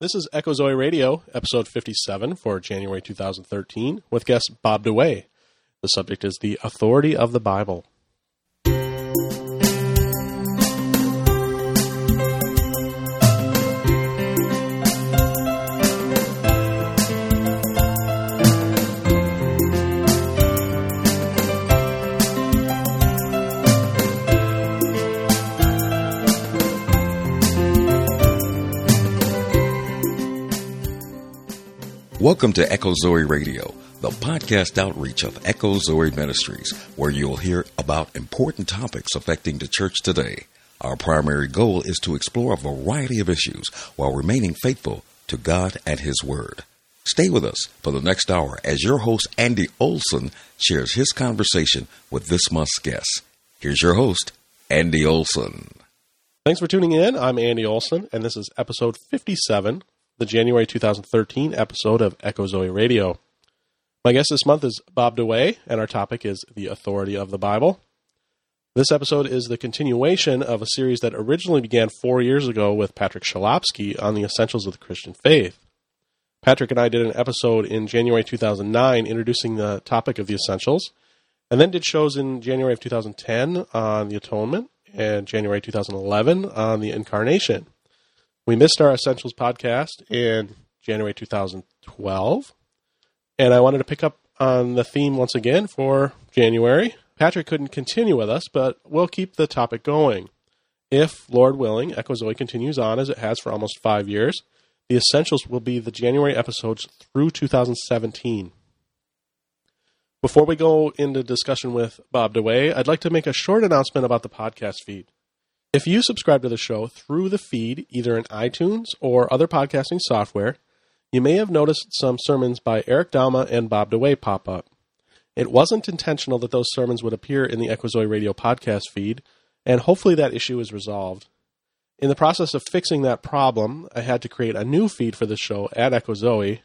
This is Echo Zoe Radio, episode 57 for January 2013, with guest Bob DeWaay. The subject is the authority of the Bible. Welcome to Echo Zoe Radio, the podcast outreach of Echo Zoe Ministries, where you'll hear about important topics affecting the church today. Our primary goal is to explore a variety of issues while remaining faithful to God and His Word. Stay with us for the next hour as your host, Andy Olson, shares his conversation with this month's guest. Here's your host, Andy Olson. Thanks for tuning in. I'm Andy Olson, and this is episode 57 the January 2013 episode of Echo Zoe Radio. My guest this month is Bob DeWaay, and our topic is the authority of the Bible. This episode is the continuation of a series that originally began four years ago with Patrick Szalapski on the essentials of the Christian faith. Patrick and I did an episode in January 2009 introducing the topic of the essentials, and then did shows in January of 2010 on the atonement and January 2011 on the incarnation. We missed our Essentials podcast in January 2012, and I wanted to pick up on the theme once again for January. Patrick couldn't continue with us, but we'll keep the topic going. If, Lord willing, Echo Zoe continues on as it has for almost five years, the Essentials will be the January episodes through 2017. Before we go into discussion with Bob DeWaay, I'd like to make a short announcement about the podcast feed. If you subscribe to the show through the feed, either in iTunes or other podcasting software, you may have noticed some sermons by Eric Douma and Bob DeWaay pop up. It wasn't intentional that those sermons would appear in the Zoe Radio podcast feed, and hopefully that issue is resolved. In the process of fixing that problem, I had to create a new feed for the show at Zoe.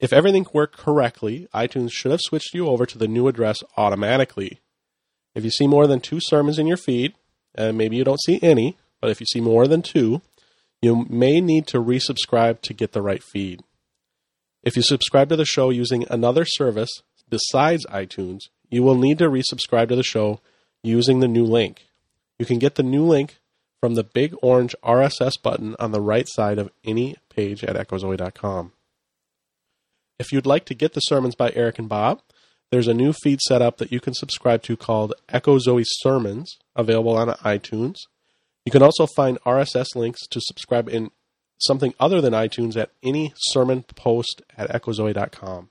If everything worked correctly, iTunes should have switched you over to the new address automatically. If you see more than two sermons in your feed, and maybe you don't see any, but if you see more than two, you may need to resubscribe to get the right feed. If you subscribe to the show using another service besides iTunes, you will need to resubscribe to the show using the new link. You can get the new link from the big orange RSS button on the right side of any page at echozoe.com. If you'd like to get the sermons by Eric and Bob, there's a new feed set up that you can subscribe to called Echo Zoe Sermons, available on iTunes. You can also find RSS links to subscribe in something other than iTunes at any sermon post at echozoe.com.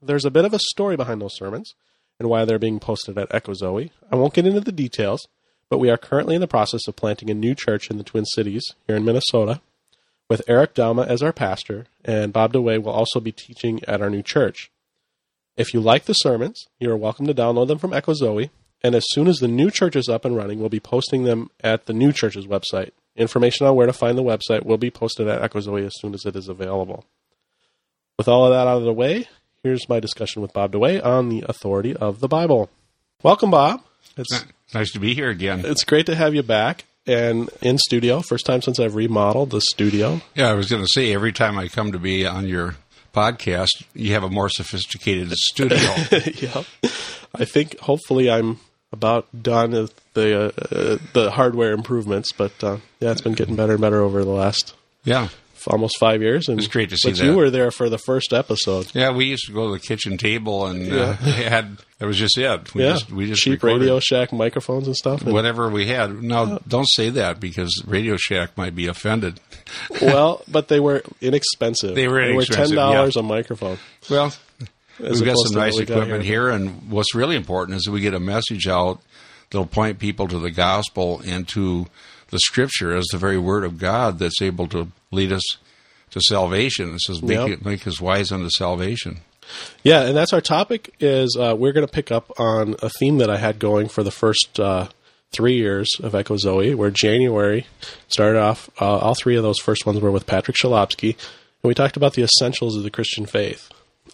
There's a bit of a story behind those sermons and why they're being posted at Echo Zoe. I won't get into the details, but we are currently in the process of planting a new church in the Twin Cities here in Minnesota with Eric Douma as our pastor, and Bob DeWaay will also be teaching at our new church. If you like the sermons, you are welcome to download them from Echo Zoe, and as soon as the new church is up and running, we'll be posting them at the new church's website. Information on where to find the website will be posted at Echo Zoe as soon as it is available. With all of that out of the way, here's my discussion with Bob DeWaay on the authority of the Bible. Welcome, Bob. It's nice to be here again. It's great to have you back and in studio. First time since I've remodeled the studio. Yeah, I was going to say every time I come to be on your podcast, you have a more sophisticated studio. yeah, I think hopefully I'm about done with the uh, the hardware improvements, but uh, yeah, it's been getting better and better over the last yeah almost five years. And it's great to see but that. you were there for the first episode. Yeah, we used to go to the kitchen table and yeah. uh, had that was just it. We yeah, just, we just cheap recorded. Radio Shack microphones and stuff. And, Whatever we had. Now, don't say that because Radio Shack might be offended. well, but they were inexpensive. They were inexpensive. They were ten dollars yeah. a microphone. Well, As we've got some nice equipment here, and what's really important is that we get a message out that'll point people to the gospel and to the Scripture as the very Word of God that's able to lead us to salvation. It says, "Make, Yep. it, make us wise unto salvation." Yeah, and that's our topic. Is uh, we're going to pick up on a theme that I had going for the first uh, three years of Echo Zoe, where January started off. Uh, all three of those first ones were with Patrick Szalapski, and we talked about the essentials of the Christian faith.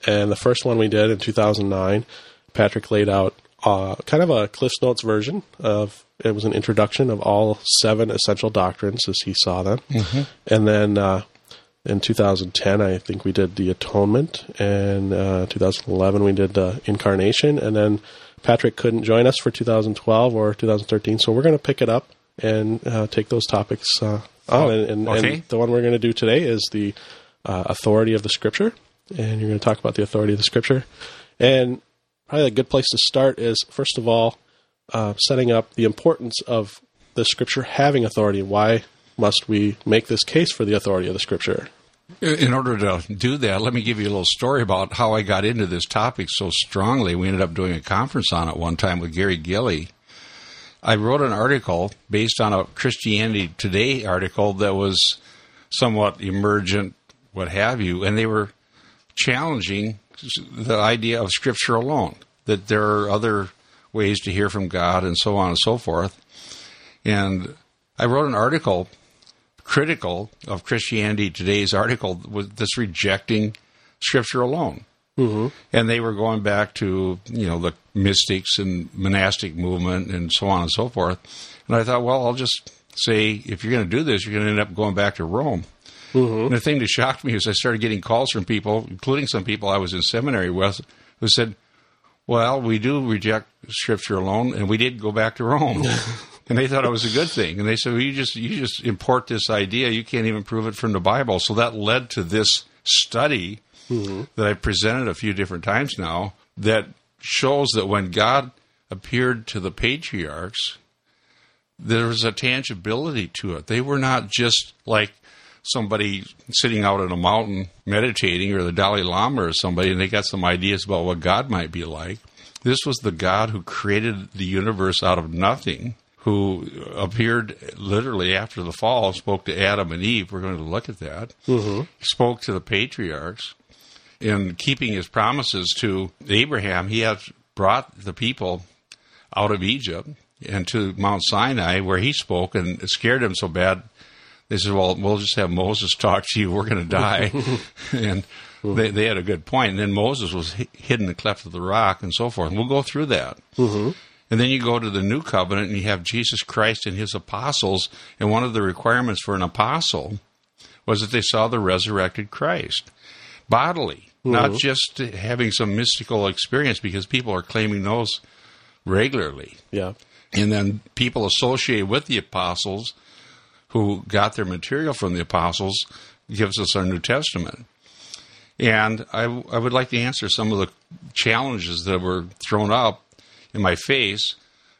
And the first one we did in 2009, Patrick laid out uh, kind of a Cliff's Notes version of. It was an introduction of all seven essential doctrines as he saw them, and then uh, in 2010, I think we did the Atonement, and uh, 2011 we did the Incarnation, and then Patrick couldn't join us for 2012 or 2013, so we're going to pick it up and uh, take those topics uh, on. And, and, okay. and the one we're going to do today is the uh, authority of the Scripture, and you're going to talk about the authority of the Scripture. And probably a good place to start is first of all uh, setting up the importance of the Scripture having authority. Why must we make this case for the authority of the Scripture? Uh, in order to do that, let me give you a little story about how I got into this topic so strongly. We ended up doing a conference on it one time with Gary Gilley. I wrote an article based on a Christianity Today article that was somewhat emergent, what have you, and they were challenging the idea of Scripture alone, that there are other ways to hear from God and so on and so forth. And I wrote an article critical of Christianity Today's article with this rejecting Scripture alone. Mm-hmm. And they were going back to, you know, the mystics and monastic movement and so on and so forth. And I thought, well, I'll just say, if you're going to do this, you're going to end up going back to Rome. Mm-hmm. And the thing that shocked me is I started getting calls from people, including some people I was in seminary with, who said, well, we do reject Scripture alone, and we did go back to Rome. and they thought it was a good thing. And they said, well, you just you just import this idea. You can't even prove it from the Bible. So that led to this study mm-hmm. that I presented a few different times now that shows that when God appeared to the patriarchs, there was a tangibility to it. They were not just like somebody sitting out on a mountain meditating or the Dalai Lama or somebody and they got some ideas about what God might be like. This was the God who created the universe out of nothing, who appeared literally after the fall, spoke to Adam and Eve. We're going to look at that. Mm-hmm. Spoke to the patriarchs. In keeping his promises to Abraham, he has brought the people out of Egypt and to Mount Sinai, where he spoke, and it scared him so bad they said, "Well, we'll just have Moses talk to you. We're going to die," and they, they had a good point. And then Moses was hid in the cleft of the rock, and so forth. And we'll go through that. Mm-hmm. And then you go to the new covenant, and you have Jesus Christ and His apostles. And one of the requirements for an apostle was that they saw the resurrected Christ bodily, mm-hmm. not just having some mystical experience, because people are claiming those regularly. Yeah. And then people associated with the apostles who got their material from the apostles gives us our New Testament. And I, I would like to answer some of the challenges that were thrown up in my face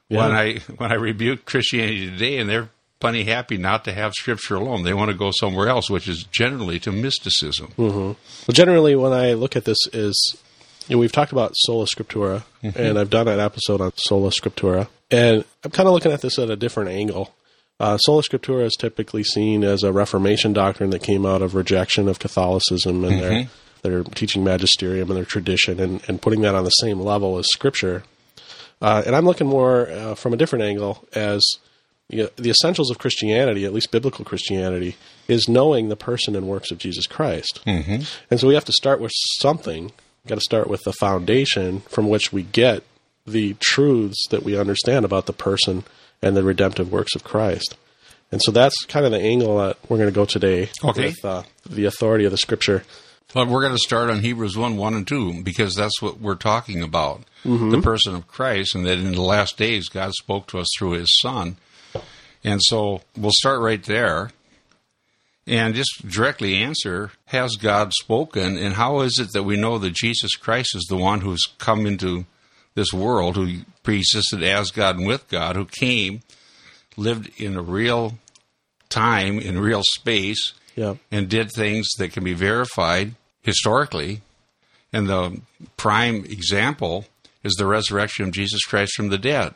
yeah. when I when I rebuked Christianity today, and they're plenty happy not to have Scripture alone. They want to go somewhere else, which is generally to mysticism. Mm-hmm. Well, generally, when I look at this, is you know, we've talked about sola scriptura, mm-hmm. and I've done an episode on sola scriptura, and I'm kind of looking at this at a different angle. Uh, sola scriptura is typically seen as a Reformation doctrine that came out of rejection of Catholicism and mm-hmm. their their teaching magisterium and their tradition, and, and putting that on the same level as Scripture. Uh, and I'm looking more uh, from a different angle as you know, the essentials of Christianity, at least biblical Christianity, is knowing the person and works of Jesus Christ. Mm-hmm. And so we have to start with something. Got to start with the foundation from which we get the truths that we understand about the person and the redemptive works of Christ. And so that's kind of the angle that we're going to go today okay. with uh, the authority of the Scripture. But we're going to start on Hebrews 1 1 and 2 because that's what we're talking about mm-hmm. the person of Christ, and that in the last days God spoke to us through his Son. And so we'll start right there and just directly answer Has God spoken, and how is it that we know that Jesus Christ is the one who's come into this world, who pre-existed as God and with God, who came, lived in a real time, in real space, yeah. and did things that can be verified historically. And the prime example is the resurrection of Jesus Christ from the dead.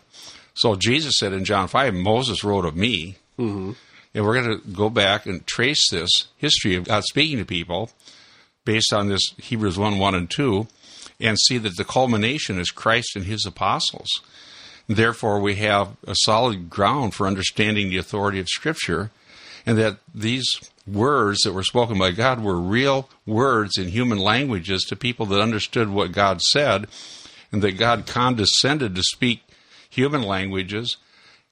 So Jesus said in John 5, Moses wrote of me. Mm-hmm. And we're going to go back and trace this history of God speaking to people based on this Hebrews 1 1 and 2 and see that the culmination is Christ and his apostles. Therefore, we have a solid ground for understanding the authority of Scripture, and that these words that were spoken by God were real words in human languages to people that understood what God said, and that God condescended to speak human languages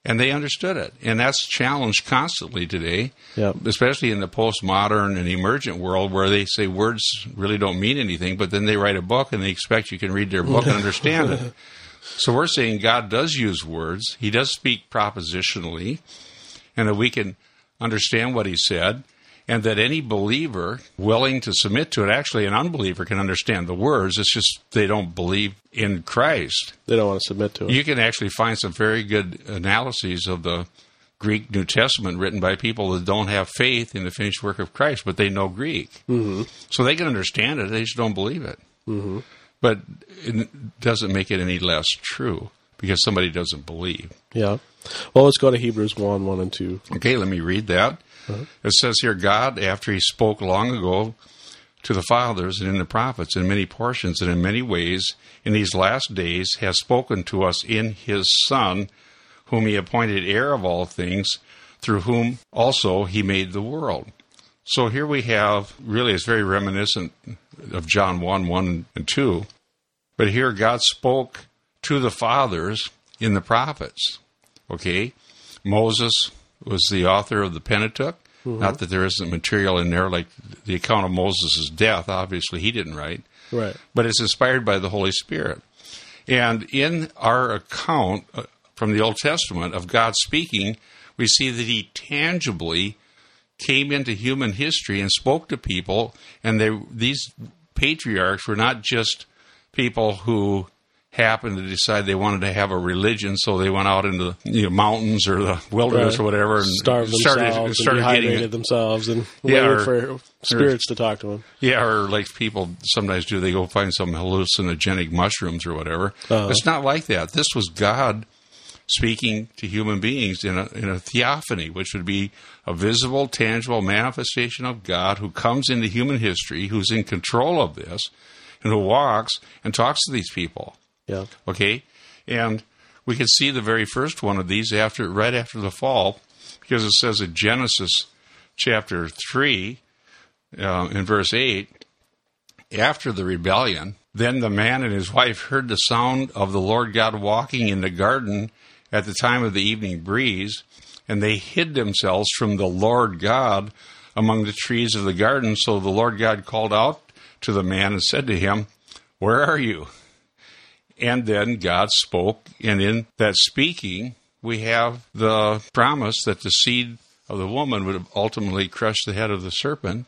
and they understood it. And that's challenged constantly today, Yeah. especially in the postmodern and emergent world where they say words really don't mean anything, but then they write a book and they expect you can read their book and understand it. So we're saying God does use words. He does speak propositionally, and that we can understand what he said, and that any believer willing to submit to it, actually an unbeliever can understand the words. It's just they don't believe in Christ. They don't want to submit to it. You can actually find some very good analyses of the Greek New Testament written by people that don't have faith in the finished work of Christ, but they know Greek. Mm-hmm. So they can understand it, they just don't believe it. Mm-hmm. But it doesn't make it any less true because somebody doesn't believe. yeah. Well, let's go to Hebrews 1 1 and 2. Okay, let me read that. Uh-huh. It says here God, after he spoke long ago to the fathers and in the prophets in many portions and in many ways, in these last days has spoken to us in his Son, whom he appointed heir of all things, through whom also he made the world. So here we have, really, it's very reminiscent of John 1 1 and 2. But here God spoke to the fathers in the prophets. Okay? Moses was the author of the Pentateuch. Not that there isn't material in there like the account of Moses' death. Obviously, he didn't write. Right. But it's inspired by the Holy Spirit. And in our account uh, from the Old Testament of God speaking, we see that he tangibly came into human history and spoke to people. And they, these patriarchs were not just people who happened to decide they wanted to have a religion, so they went out into the you know, mountains or the wilderness Right. or whatever and Starved themselves started, and started dehydrated getting themselves and Yeah, waited or- for spirits to talk to them. Yeah, or like people sometimes do, they go find some hallucinogenic mushrooms or whatever. Uh-huh. It's not like that. This was God speaking to human beings in a, in a theophany, which would be a visible, tangible manifestation of God who comes into human history, who's in control of this, and who walks and talks to these people. Yeah. Okay, and we can see the very first one of these after right after the fall, because it says in Genesis chapter three, uh, in verse eight, after the rebellion, then the man and his wife heard the sound of the Lord God walking in the garden at the time of the evening breeze, and they hid themselves from the Lord God among the trees of the garden. So the Lord God called out to the man and said to him, Where are you? And then God spoke, and in that speaking, we have the promise that the seed of the woman would ultimately crush the head of the serpent,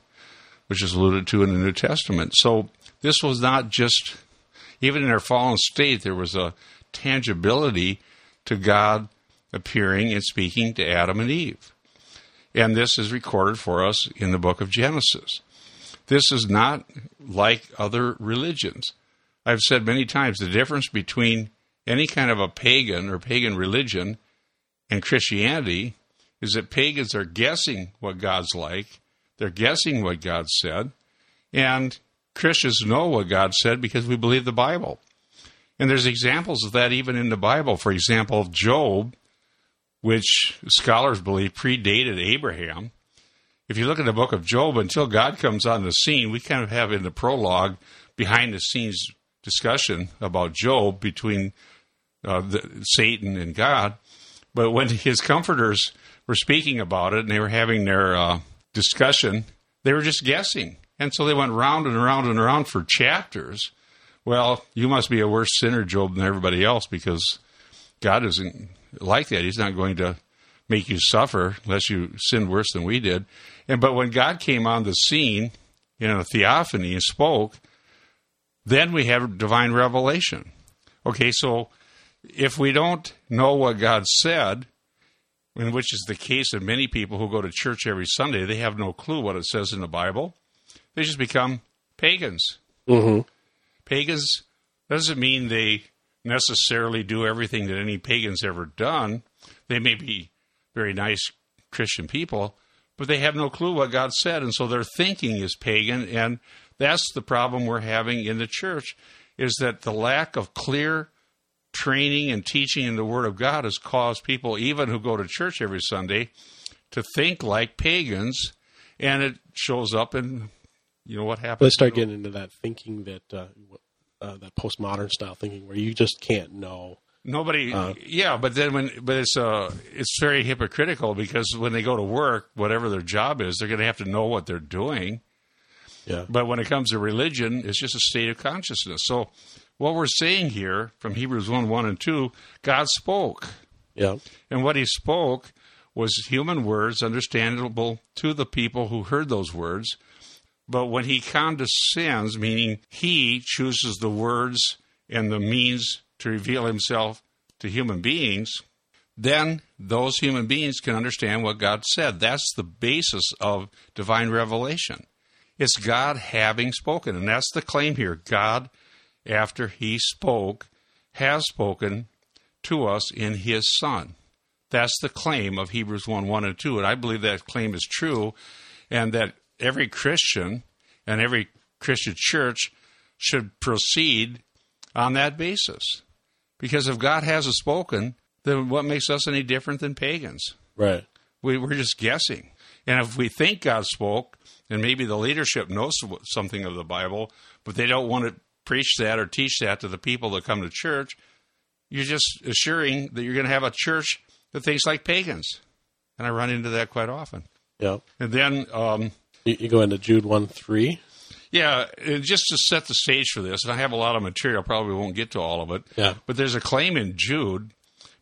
which is alluded to in the New Testament. So this was not just, even in their fallen state, there was a tangibility to God appearing and speaking to Adam and Eve. And this is recorded for us in the book of Genesis. This is not like other religions. I've said many times the difference between any kind of a pagan or pagan religion and Christianity is that pagans are guessing what God's like, they're guessing what God said, and Christians know what God said because we believe the Bible. And there's examples of that even in the Bible. For example, Job, which scholars believe predated Abraham. If you look at the book of Job, until God comes on the scene, we kind of have in the prologue behind the scenes discussion about Job between uh, the, Satan and God. But when his comforters were speaking about it and they were having their uh, discussion, they were just guessing. And so they went round and around and around for chapters. Well, you must be a worse sinner, Job, than everybody else because God isn't like that. He's not going to make you suffer unless you sin worse than we did. And but when God came on the scene in a theophany and spoke, then we have divine revelation. Okay, so if we don't know what God said, and which is the case of many people who go to church every Sunday, they have no clue what it says in the Bible. They just become pagans. Mm-hmm. Pagans doesn't mean they necessarily do everything that any pagan's ever done. They may be very nice Christian people, but they have no clue what God said, and so their thinking is pagan, and that's the problem we're having in the church is that the lack of clear training and teaching in the Word of God has caused people, even who go to church every Sunday, to think like pagans, and it shows up in you know what happens. Let's start getting into that thinking that uh, uh, that postmodern style thinking where you just can't know Nobody, yeah, but then when, but it's uh, it's very hypocritical because when they go to work, whatever their job is, they're going to have to know what they're doing. Yeah. But when it comes to religion, it's just a state of consciousness. So, what we're saying here from Hebrews 1 1 and 2, God spoke. Yeah. And what he spoke was human words, understandable to the people who heard those words. But when he condescends, meaning he chooses the words and the means to reveal himself to human beings, then those human beings can understand what God said. That's the basis of divine revelation. It's God having spoken. And that's the claim here. God, after he spoke, has spoken to us in his Son. That's the claim of Hebrews 1 1 and 2. And I believe that claim is true, and that every Christian and every Christian church should proceed on that basis. Because if God hasn't spoken, then what makes us any different than pagans? Right. We, we're just guessing. And if we think God spoke, and maybe the leadership knows something of the Bible, but they don't want to preach that or teach that to the people that come to church, you're just assuring that you're going to have a church that thinks like pagans. And I run into that quite often. Yeah. And then, um, You, go into Jude 1 3. yeah, and just to set the stage for this, and I have a lot of material, probably won't get to all of it. Yeah. But there's a claim in Jude,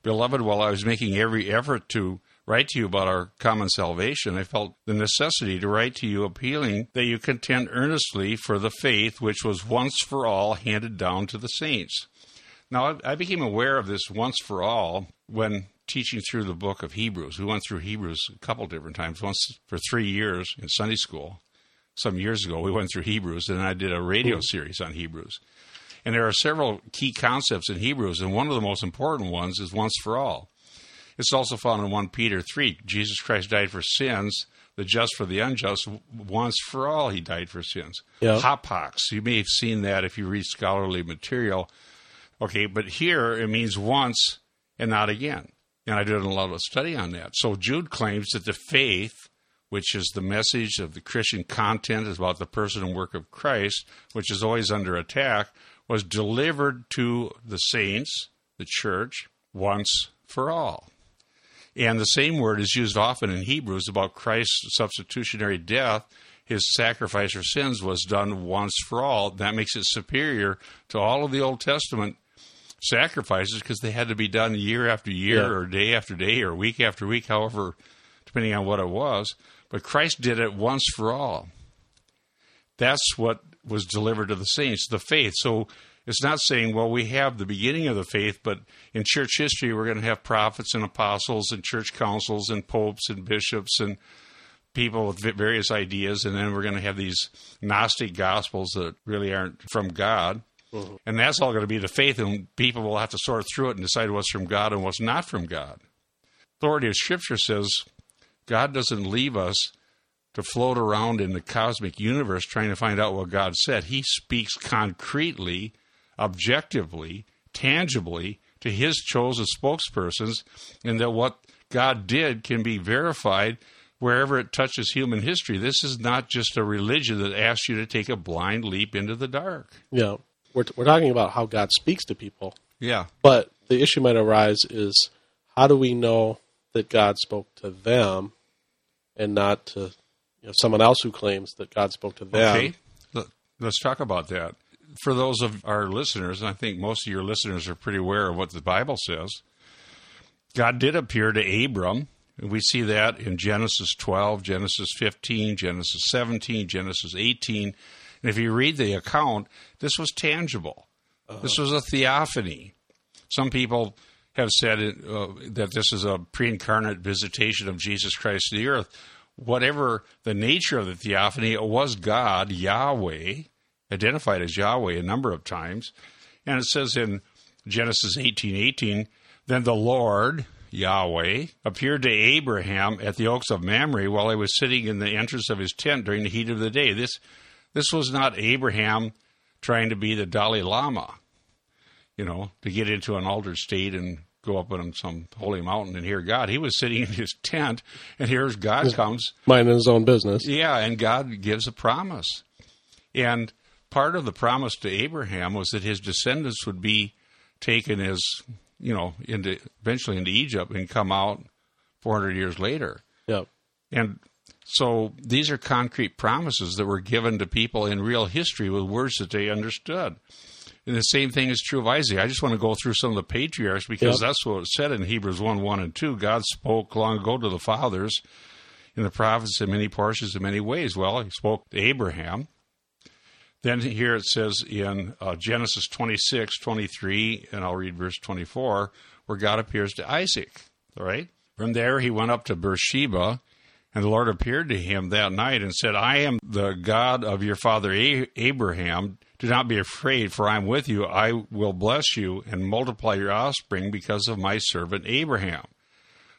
Beloved, while I was making every effort to write to you about our common salvation, I felt the necessity to write to you appealing that you contend earnestly for the faith which was once for all handed down to the saints. Now, I I became aware of this once for all when teaching through the book of Hebrews. We went through Hebrews a couple different times, once for three years in Sunday school. Some years ago, we went through Hebrews, and I did a radio hmm. series on Hebrews. And there are several key concepts in Hebrews, and one of the most important ones is once for all. It's also found in 1 Peter 3. Jesus Christ died for sins, the just for the unjust. Once for all, he died for sins. Yeah. Hapax. You may have seen that if you read scholarly material. Okay, but here it means once and not again. And I did a lot of study on that. So Jude claims that the faith, which is the message of the Christian content, is about the person and work of Christ, which is always under attack, was delivered to the saints, the church, once for all. And the same word is used often in Hebrews about Christ's substitutionary death. His sacrifice for sins was done once for all. That makes it superior to all of the Old Testament sacrifices because they had to be done year after year Yeah. or day after day or week after week, however, depending on what it was. But Christ did it once for all. That's what was delivered to the saints, the faith. So it's not saying, well, we have the beginning of the faith, but in church history, we're going to have prophets and apostles and church councils and popes and bishops and people with various ideas, and then we're going to have these Gnostic gospels that really aren't from God. Mm-hmm. And that's all going to be the faith, and people will have to sort through it and decide what's from God and what's not from God. Authority of Scripture says God doesn't leave us to float around in the cosmic universe trying to find out what God said. He speaks concretely, objectively, tangibly to his chosen spokespersons, and that what God did can be verified wherever it touches human history. This is not just a religion that asks you to take a blind leap into the dark. Yeah. We're, we're talking about how God speaks to people. Yeah. But the issue might arise is how do we know that God spoke to them and not to you know, someone else who claims that God spoke to them? Okay, Let- let's talk about that. For those of our listeners, and I think most of your listeners are pretty aware of what the Bible says, God did appear to Abram. We see that in Genesis 12, Genesis 15, Genesis 17, Genesis 18. And if you read the account, this was tangible. This was a theophany. Some people have said uh, that this is a pre incarnate visitation of Jesus Christ to the earth. Whatever the nature of the theophany, it was God, Yahweh, identified as Yahweh a number of times. And it says in Genesis 18 18, then the Lord, Yahweh, appeared to Abraham at the oaks of Mamre while he was sitting in the entrance of his tent during the heat of the day. This, this was not Abraham trying to be the Dalai Lama you know, to get into an altered state and go up on some holy mountain and hear God. He was sitting in his tent, and here's God comes. Minding his own business. Yeah, and God gives a promise. And part of the promise to Abraham was that his descendants would be taken as you know, into eventually into Egypt and come out 400 years later. Yep. And so these are concrete promises that were given to people in real history with words that they understood. And the same thing is true of Isaac. I just want to go through some of the patriarchs because Yep. that's what it said in Hebrews 1 1 and 2. God spoke long ago to the fathers in the prophets in many portions in many ways. Well, he spoke to Abraham. Then here it says in uh, Genesis 26, 23, and I'll read verse 24, where God appears to Isaac. All right? From there, he went up to Beersheba, and the Lord appeared to him that night and said, I am the God of your father Abraham. Do not be afraid, for I am with you. I will bless you and multiply your offspring because of my servant Abraham.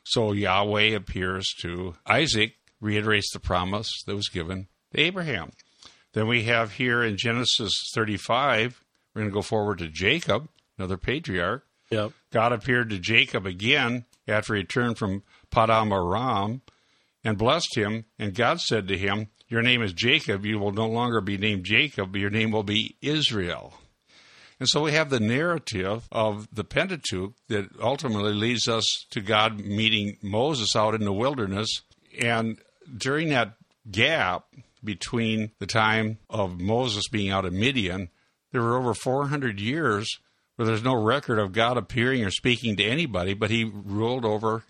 So Yahweh appears to Isaac, reiterates the promise that was given to Abraham. Then we have here in Genesis 35, we're going to go forward to Jacob, another patriarch. Yep. God appeared to Jacob again after he turned from Paddan Aram and blessed him. And God said to him, Your name is Jacob. You will no longer be named Jacob, but your name will be Israel. And so we have the narrative of the Pentateuch that ultimately leads us to God meeting Moses out in the wilderness. And during that gap between the time of Moses being out of Midian, there were over 400 years where there's no record of God appearing or speaking to anybody, but he ruled over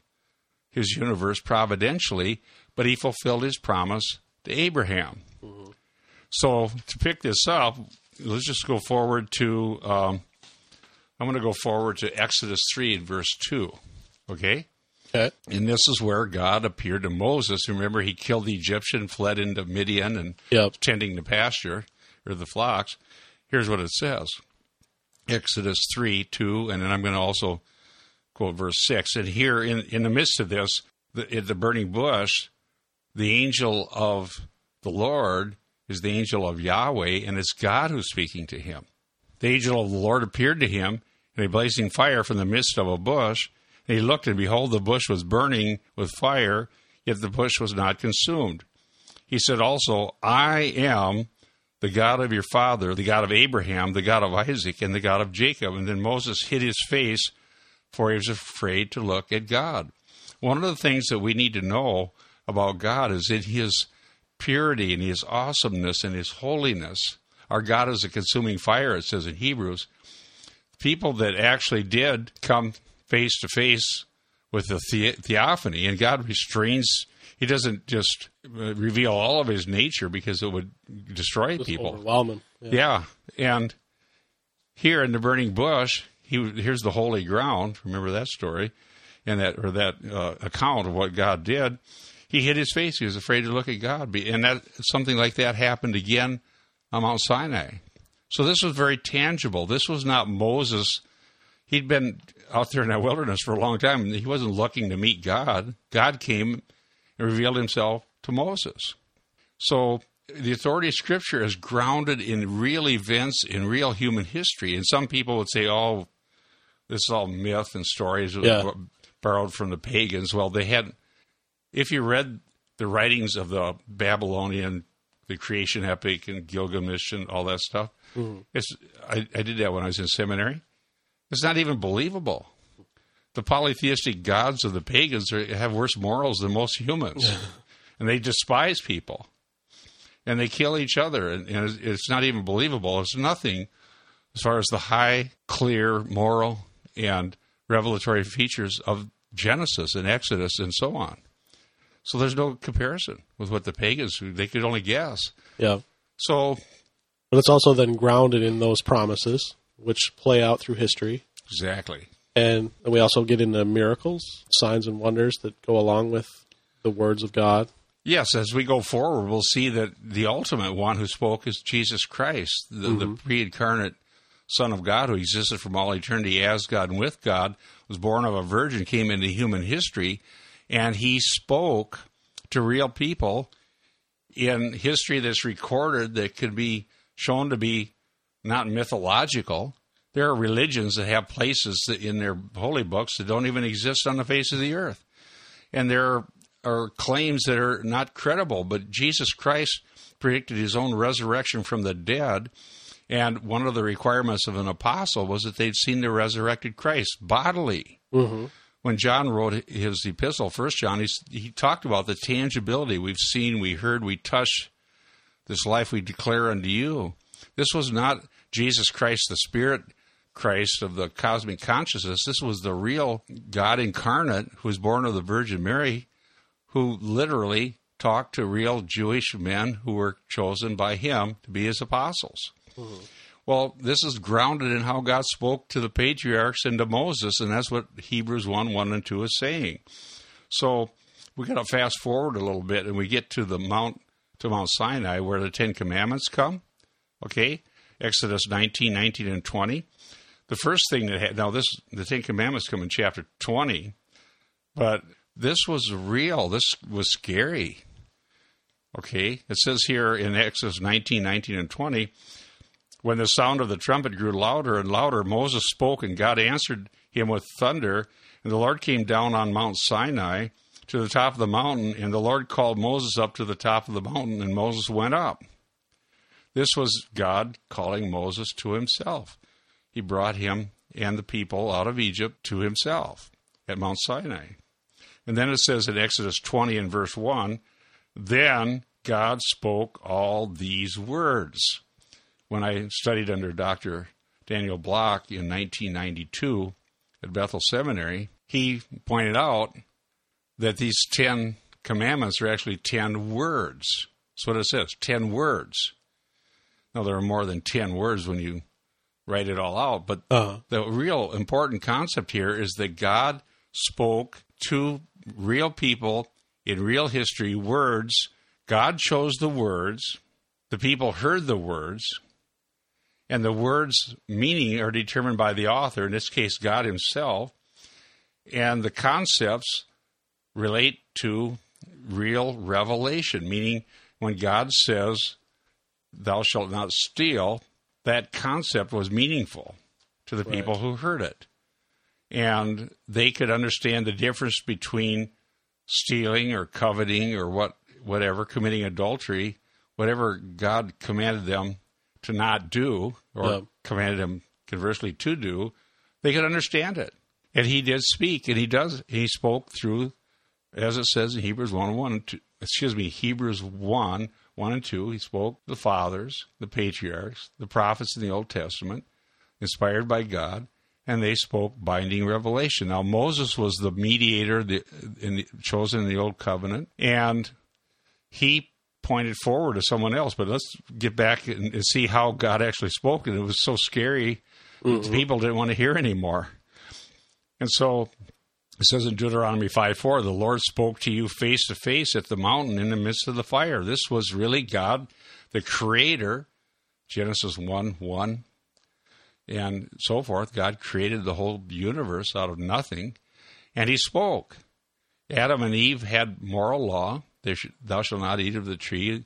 his universe providentially, but he fulfilled his promise to Abraham. So to pick this up, let's just go forward to, um, I'm going to go forward to Exodus 3 and verse 2. Okay? Okay. And this is where God appeared to Moses. Remember, he killed the Egyptian, fled into Midian, and Yep. tending the pasture or the flocks. Here's what it says Exodus 3 2, and then I'm going to also quote verse 6. And here, in, in the midst of this, the, the burning bush, the angel of the Lord is the angel of Yahweh, and it's God who's speaking to him. The angel of the Lord appeared to him in a blazing fire from the midst of a bush. And he looked, and behold, the bush was burning with fire, yet the bush was not consumed. He said also, I am the God of your father, the God of Abraham, the God of Isaac, and the God of Jacob. And then Moses hid his face, for he was afraid to look at God. One of the things that we need to know about God is in his purity and his awesomeness and his holiness. Our God is a consuming fire, it says in Hebrews. People that actually did come face to face with the, the- theophany, and God restrains. He doesn't just uh, reveal all of his nature because it would destroy Just people. overwhelming. Yeah. Yeah, and here in the burning bush, he here's the holy ground. Remember that story, and that or that uh, account of what God did. He hid his face. He was afraid to look at God, and that something like that happened again on Mount Sinai. So this was very tangible. This was not Moses. He'd been out there in that wilderness for a long time. He wasn't looking to meet God. God came and revealed himself to Moses. So the authority of Scripture is grounded in real events in real human history. And some people would say, "Oh, this is all myth and stories Yeah. borrowed from the pagans." Well, they had. If you read the writings of the Babylonian, the creation epic, and Gilgamesh and all that stuff, mm-hmm. it's. I, I did that when I was in seminary. It's not even believable. The polytheistic gods of the pagans are, have worse morals than most humans, and they despise people and they kill each other, and, and it's- it's not even believable. It's nothing as far as the high, clear, moral, and revelatory features of Genesis and Exodus and so on. So there's no comparison with what the pagans they could only guess. Yeah. So But it's also then grounded in those promises, which play out through history. exactly, And we also get into miracles, signs, and wonders that go along with the words of God. Yes, as we go forward, we'll see that the ultimate one who spoke is Jesus Christ, the, the mm-hmm. pre incarnate Son of God who existed from all eternity as God and with God, was born of a virgin, came into human history, and he spoke to real people in history that's recorded that could be shown to be not mythological. There are religions that have places that in their holy books that don't even exist on the face of the earth and there are claims that are not credible. But Jesus Christ predicted his own resurrection from the dead, And one of the requirements of an apostle was that they'd seen the resurrected Christ bodily. Mm-hmm. When John wrote his epistle, First John, he, he talked about the tangibility we've seen, we heard, we touch this life we declare unto you. This was not Jesus Christ, the Spirit Christ of the cosmic consciousness. This was the real God incarnate who was born of the Virgin Mary, who literally talked to real Jewish men who were chosen by him to be his apostles. Mm-hmm. Well, this is grounded in how God spoke to the patriarchs and to Moses, and that's what Hebrews 1 1 and 2 is saying. So we got to fast forward a little bit and we get to the Mount to Mount Sinai where the Ten Commandments come. Okay? Exodus 19, 19, and 20. The first thing that had, now this, the Ten Commandments come in chapter 20, but this was real. This was scary. Okay? It says here in Exodus 19, 19, and 20, when the sound of the trumpet grew louder and louder, Moses spoke, and God answered him with thunder. And the Lord came down on Mount Sinai to the top of the mountain, and the Lord called Moses up to the top of the mountain, and Moses went up. This was God calling Moses to himself. He brought him and the people out of Egypt to himself at Mount Sinai. And then it says in Exodus 20 and verse 1 Then God spoke all these words when I studied under Dr. Daniel Block in 1992 at Bethel Seminary, he pointed out that these 10 commandments are actually 10 words. That's what it says 10 words. Now, there are more than 10 words when you write it all out, but uh-huh. the real important concept here is that God spoke to real people in real history words. God chose the words, the people heard the words, and the words' meaning are determined by the author, in this case, God Himself, and the concepts relate to real revelation, meaning when God says, Thou shalt not steal, that concept was meaningful to the right. people who heard it. And they could understand the difference between stealing or coveting or what whatever, committing adultery, whatever God commanded them to not do or yep. commanded them conversely to do, they could understand it. And he did speak, and he does. He spoke through, as it says in Hebrews 1 1 and 2, excuse me, Hebrews 1 1 and 2. He spoke the fathers, the patriarchs, the prophets in the Old Testament, inspired by God, and they spoke binding revelation. Now, Moses was the mediator the, in the, chosen in the Old Covenant, and he pointed forward to someone else. But let's get back and, and see how God actually spoke. And it was so scary, mm-hmm. people didn't want to hear anymore. And so it says in Deuteronomy 5 4, the Lord spoke to you face to face at the mountain in the midst of the fire. This was really God, the creator, Genesis 1 1, and so forth. God created the whole universe out of nothing, and He spoke. Adam and Eve had moral law. Should, Thou shalt not eat of the tree of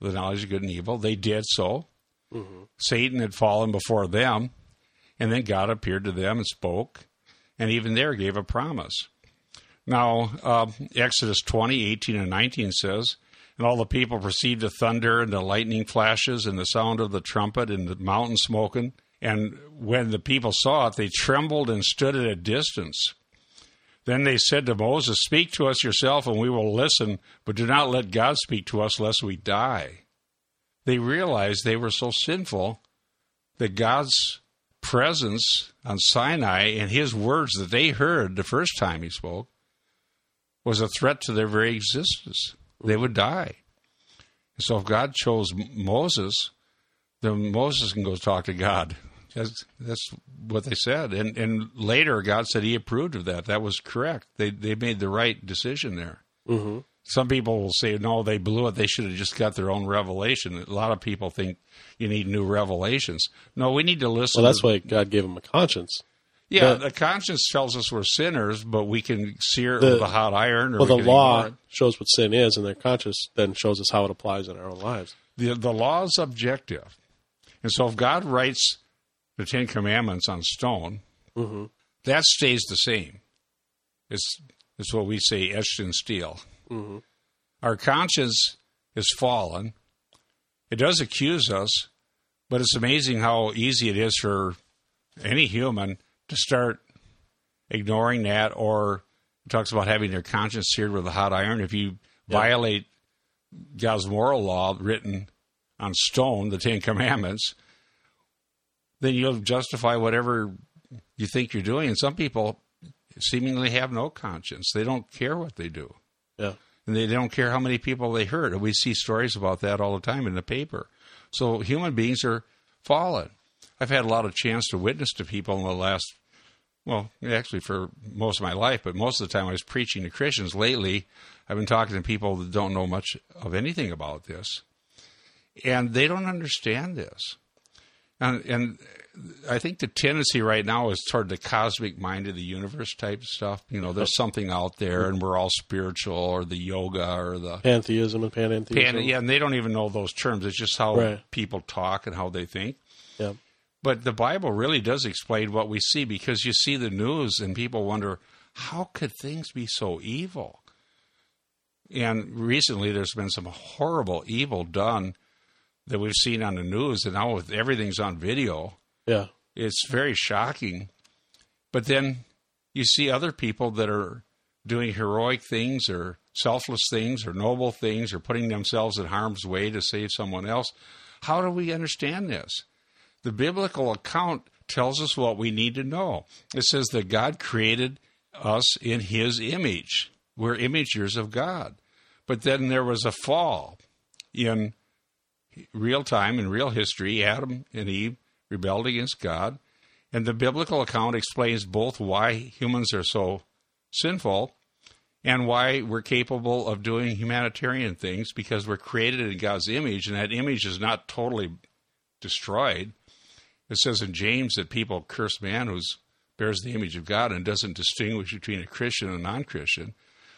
the knowledge of good and evil. They did so. Mm-hmm. Satan had fallen before them, and then God appeared to them and spoke, and even there gave a promise. Now, uh, Exodus 20, 18, and 19 says, And all the people perceived the thunder and the lightning flashes and the sound of the trumpet and the mountain smoking. And when the people saw it, they trembled and stood at a distance. Then they said to Moses, Speak to us yourself, and we will listen, but do not let God speak to us, lest we die. They realized they were so sinful that God's presence on Sinai and his words that they heard the first time he spoke was a threat to their very existence. They would die. So if God chose Moses, then Moses can go talk to God. That's, that's what they said. And and later, God said He approved of that. That was correct. They they made the right decision there. Mm-hmm. Some people will say, no, they blew it. They should have just got their own revelation. A lot of people think you need new revelations. No, we need to listen. Well, that's to, why God gave them a conscience. Yeah, the conscience tells us we're sinners, but we can sear it the, with a hot iron. well, the law shows what sin is, and their conscience then shows us how it applies in our own lives. The the law is objective, and so if God writes the Ten Commandments on stone, mm-hmm. that stays the same. It's, it's what we say etched in steel. Mm-hmm. Our conscience is fallen. It does accuse us, But it's amazing how easy it is for any human to start ignoring that or it talks about having their conscience seared with a hot iron. If you Yeah. violate God's moral law written on stone, the Ten Commandments, then you'll justify whatever you think you're doing. And some people seemingly have no conscience. They don't care what they do. Yeah. And they don't care how many people they hurt. We see stories about that all the time in the paper. So human beings are fallen. I've had a lot of chance to witness to people in the last, well, actually for most of my life, but most of the time I was preaching to Christians. Lately, I've been talking to people that don't know much of anything about this. And they don't understand this. And, and I think the tendency right now is toward the cosmic mind of the universe type stuff. You know, there's something out there and we're all spiritual or the yoga or the Pantheism and panentheism. pan, yeah, and they don't even know those terms. It's just how Right. people talk and how they think. Yeah. But the Bible really does explain what we see because you see the news and people wonder, how could things be so evil? And recently there's been some horrible evil done that we've seen on the news, and now with everything's on video, Yeah. it's very shocking. But then you see other people that are doing heroic things or selfless things or noble things or putting themselves in harm's way to save someone else. How do we understand this? The biblical account tells us what we need to know. It says that God created us in his image. We're imagers of God. But then there was a fall in real time, in real history. Adam and Eve rebelled against God. And the biblical account explains both why humans are so sinful and why we're capable of doing humanitarian things because we're created in God's image, and that image is not totally destroyed. It says in James that people curse man who bears the image of God and doesn't distinguish between a Christian and a non Christian.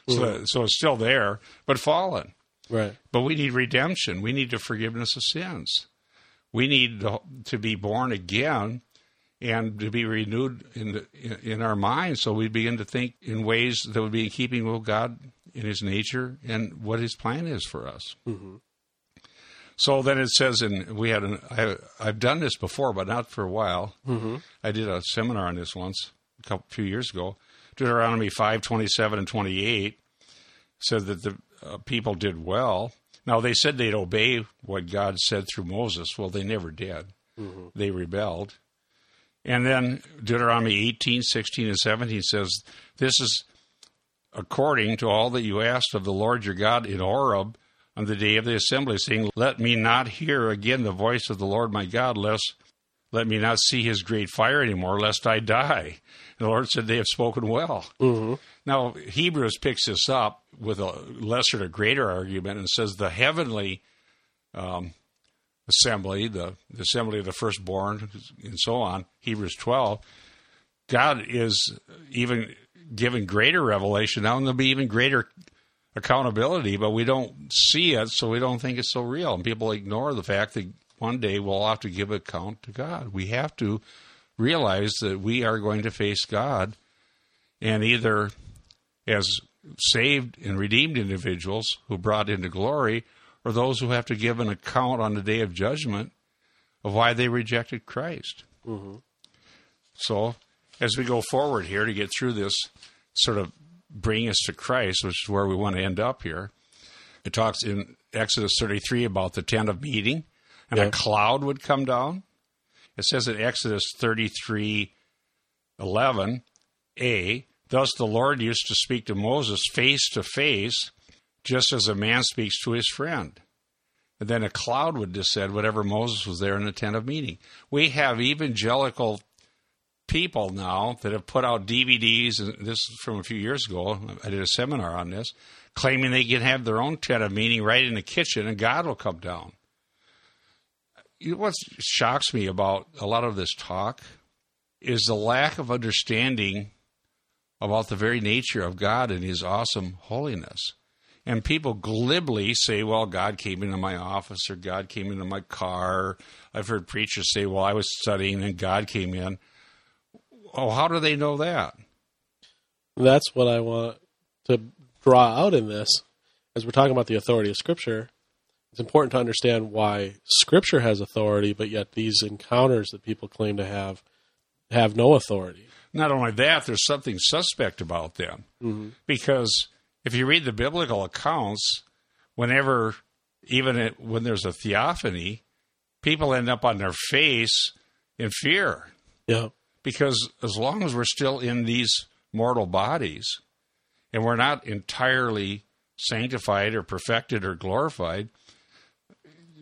So, mm-hmm. so it's still there, but fallen. Right. But we need redemption. We need the forgiveness of sins. We need to, to be born again and to be renewed in, the, in our minds so we begin to think in ways that would be in keeping with God in His nature and what His plan is for us. Mm-hmm. So then it says, and we had an, I, I've done this before, but not for a while. Mm-hmm. I did a seminar on this once a couple few years ago. Deuteronomy five twenty seven and twenty eight said that the uh, people did well. Now they said they'd obey what God said through Moses. Well, they never did. They rebelled. And then Deuteronomy 18, 16, and 17 says, This is according to all that you asked of the Lord your God in Horeb on the day of the assembly, saying, Let me not hear again the voice of the Lord my God, lest let me not see his great fire anymore, lest I die. And the Lord said, They have spoken well. Now, Hebrews picks this up with a lesser to greater argument and says the heavenly um, assembly, the, the assembly of the firstborn, and so on, Hebrews 12, God is even given greater revelation now, and there'll be even greater accountability, but we don't see it, so we don't think it's so real. And people ignore the fact that one day we'll have to give account to God. We have to realize that we are going to face God, and either as saved and redeemed individuals who brought into glory, or those who have to give an account on the day of judgment of why they rejected Christ. Mm-hmm. So, as we go forward here to get through this, sort of bring us to Christ, which is where we want to end up here, it talks in Exodus 33 about the tent of meeting, and a cloud would come down. It says in Exodus 33 11, A, thus the Lord used to speak to Moses face to face, just as a man speaks to his friend. And then a cloud would descend whenever Moses was there in the tent of meeting. We have evangelical people now that have put out DVDs, and this is from a few years ago. I did a seminar on this, claiming they can have their own tent of meeting right in the kitchen and God will come down. You know what shocks me about a lot of this talk is the lack of understanding about the very nature of God and His awesome holiness. And people glibly say, well, God came into my office or God came into my car. I've heard preachers say, well, I was studying and God came in. Oh, how do they know that? That's what I want to draw out in this. As we're talking about the authority of Scripture, it's important to understand why Scripture has authority, but yet these encounters that people claim to have have no authority. Not only that, there's something suspect about them. Mm-hmm. Because if you read the biblical accounts, whenever, even it, when there's a theophany, people end up on their face in fear. Yeah. Because as long as we're still in these mortal bodies and we're not entirely sanctified or perfected or glorified,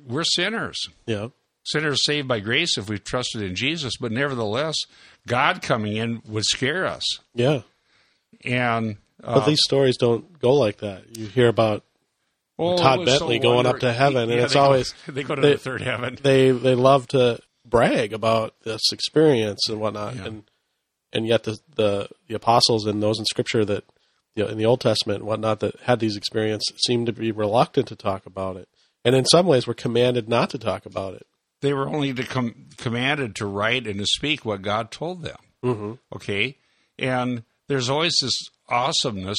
we're sinners. Yeah. Sinners saved by grace if we've trusted in Jesus, but nevertheless, God coming in would scare us. Yeah. And uh, but these stories don't go like that. You hear about well, Todd Bentley so going up to heaven, and it's they always go, they go to they, the third heaven. They they love to brag about this experience and whatnot, yeah. and and yet the, the the apostles and those in Scripture that you know, in the Old Testament and whatnot that had these experiences seem to be reluctant to talk about it, and in some ways were commanded not to talk about it. They were only to com- commanded to write and to speak what God told them. Mm-hmm. Okay, and there's always this awesomeness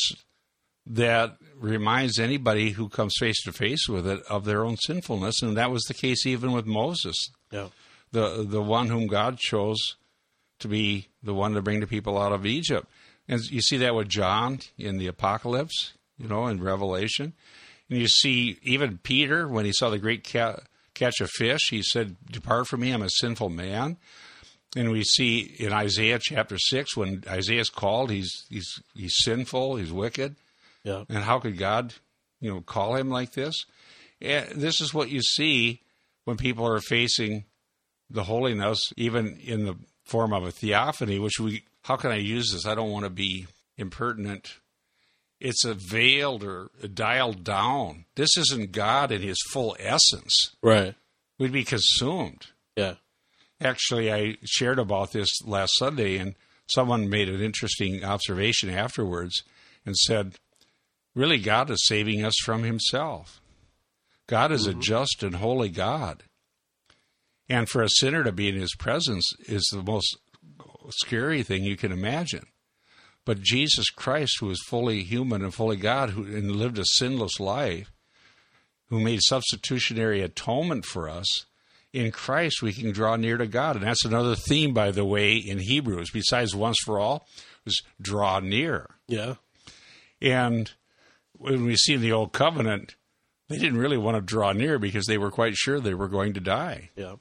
that reminds anybody who comes face to face with it of their own sinfulness, and that was the case even with Moses. Yeah, the the one whom God chose to be the one to bring the people out of Egypt. And you see that with John in the Apocalypse, you know, in Revelation. And you see even Peter, when he saw the great catch of fish, he said, Depart from me, I'm a sinful man. And we see in Isaiah chapter 6, when Isaiah's called, he's, he's, he's sinful, he's wicked. Yeah. And how could God, you know, call him like this? And this is what you see when people are facing the holiness, even in the form of a theophany, which we, how can I use this? I don't want to be impertinent. It's a veiled or a dialed down. This isn't God in his full essence. Right. We'd be consumed. Yeah. Actually, I shared about this last Sunday, and someone made an interesting observation afterwards and said, really, God is saving us from himself. God is mm-hmm. a just and holy God. And for a sinner to be in his presence is the most scary thing you can imagine. But Jesus Christ, who is fully human and fully God, who and lived a sinless life, who made substitutionary atonement for us, in Christ we can draw near to God. And that's another theme, by the way, in Hebrews, besides once for all, was draw near. Yeah. And when we see in the Old Covenant, they didn't really want to draw near because they were quite sure they were going to die. Yeah.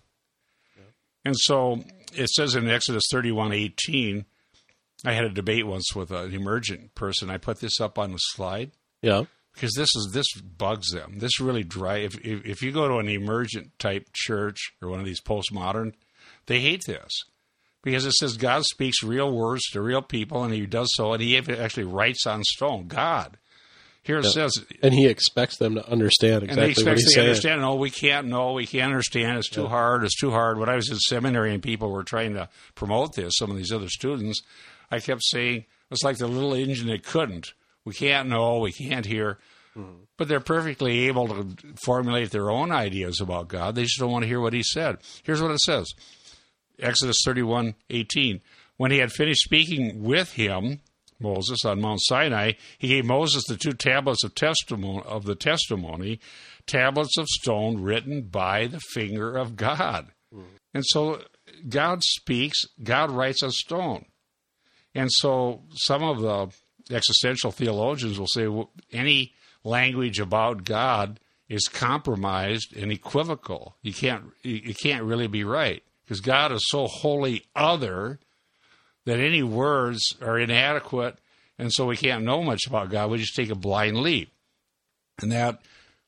And so it says in Exodus 31 18, I had a debate once with an emergent person. I put this up on the slide. Yeah. Because this is this bugs them. This really drive. If, if, if you go to an emergent type church or one of these postmodern, they hate this because it says God speaks real words to real people, and He does so, and He actually writes on stone. God, here it says, and he expects them to understand exactly and he expects what saying. understand. No, we can't. No, we can't understand. It's too yeah. hard. It's too hard. When I was in seminary and people were trying to promote this, some of these other students, I kept saying it's like the little engine that couldn't. We can't know. We can't hear. Mm-hmm. But they're perfectly able to formulate their own ideas about God. They just don't want to hear what He said. Here's what it says: Exodus thirty-one eighteen. When he had finished speaking with him, Moses on Mount Sinai, he gave Moses the two tablets of testimony of the testimony, tablets of stone written by the finger of God. Mm. And so God speaks, God writes on stone. And so some of the existential theologians will say well, any language about God is compromised and equivocal. You can't you can't really be right because God is so wholly other that any words are inadequate, and so we can't know much about God. We just take a blind leap. And that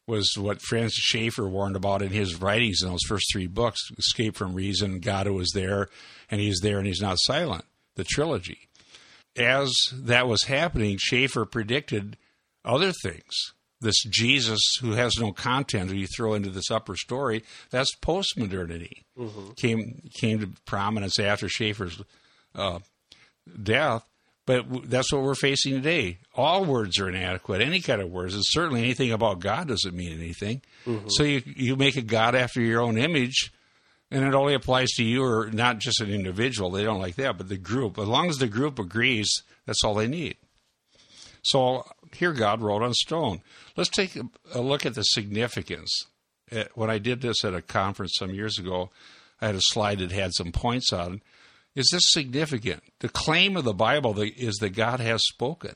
was what Francis Schaeffer warned about in his writings in those first three books Escape from Reason, God who was there, and He's there and He's not silent, the trilogy. As that was happening, Schaeffer predicted other things. This Jesus who has no content, who you throw into this upper story, that's postmodernity. Mm-hmm. Came came to prominence after Schaeffer's uh, death. But that's what we're facing today. All words are inadequate. Any kind of words, and certainly anything about God doesn't mean anything. Mm-hmm. So you you make a God after your own image, and it only applies to you, or not just an individual. They don't like that, but the group. As long as the group agrees, that's all they need. So here, God wrote on stone. Let's take a look at the significance uh, when I did this at a conference some years ago, I had a slide that had some points on. it. Is this significant? The claim of the Bible is that God has spoken.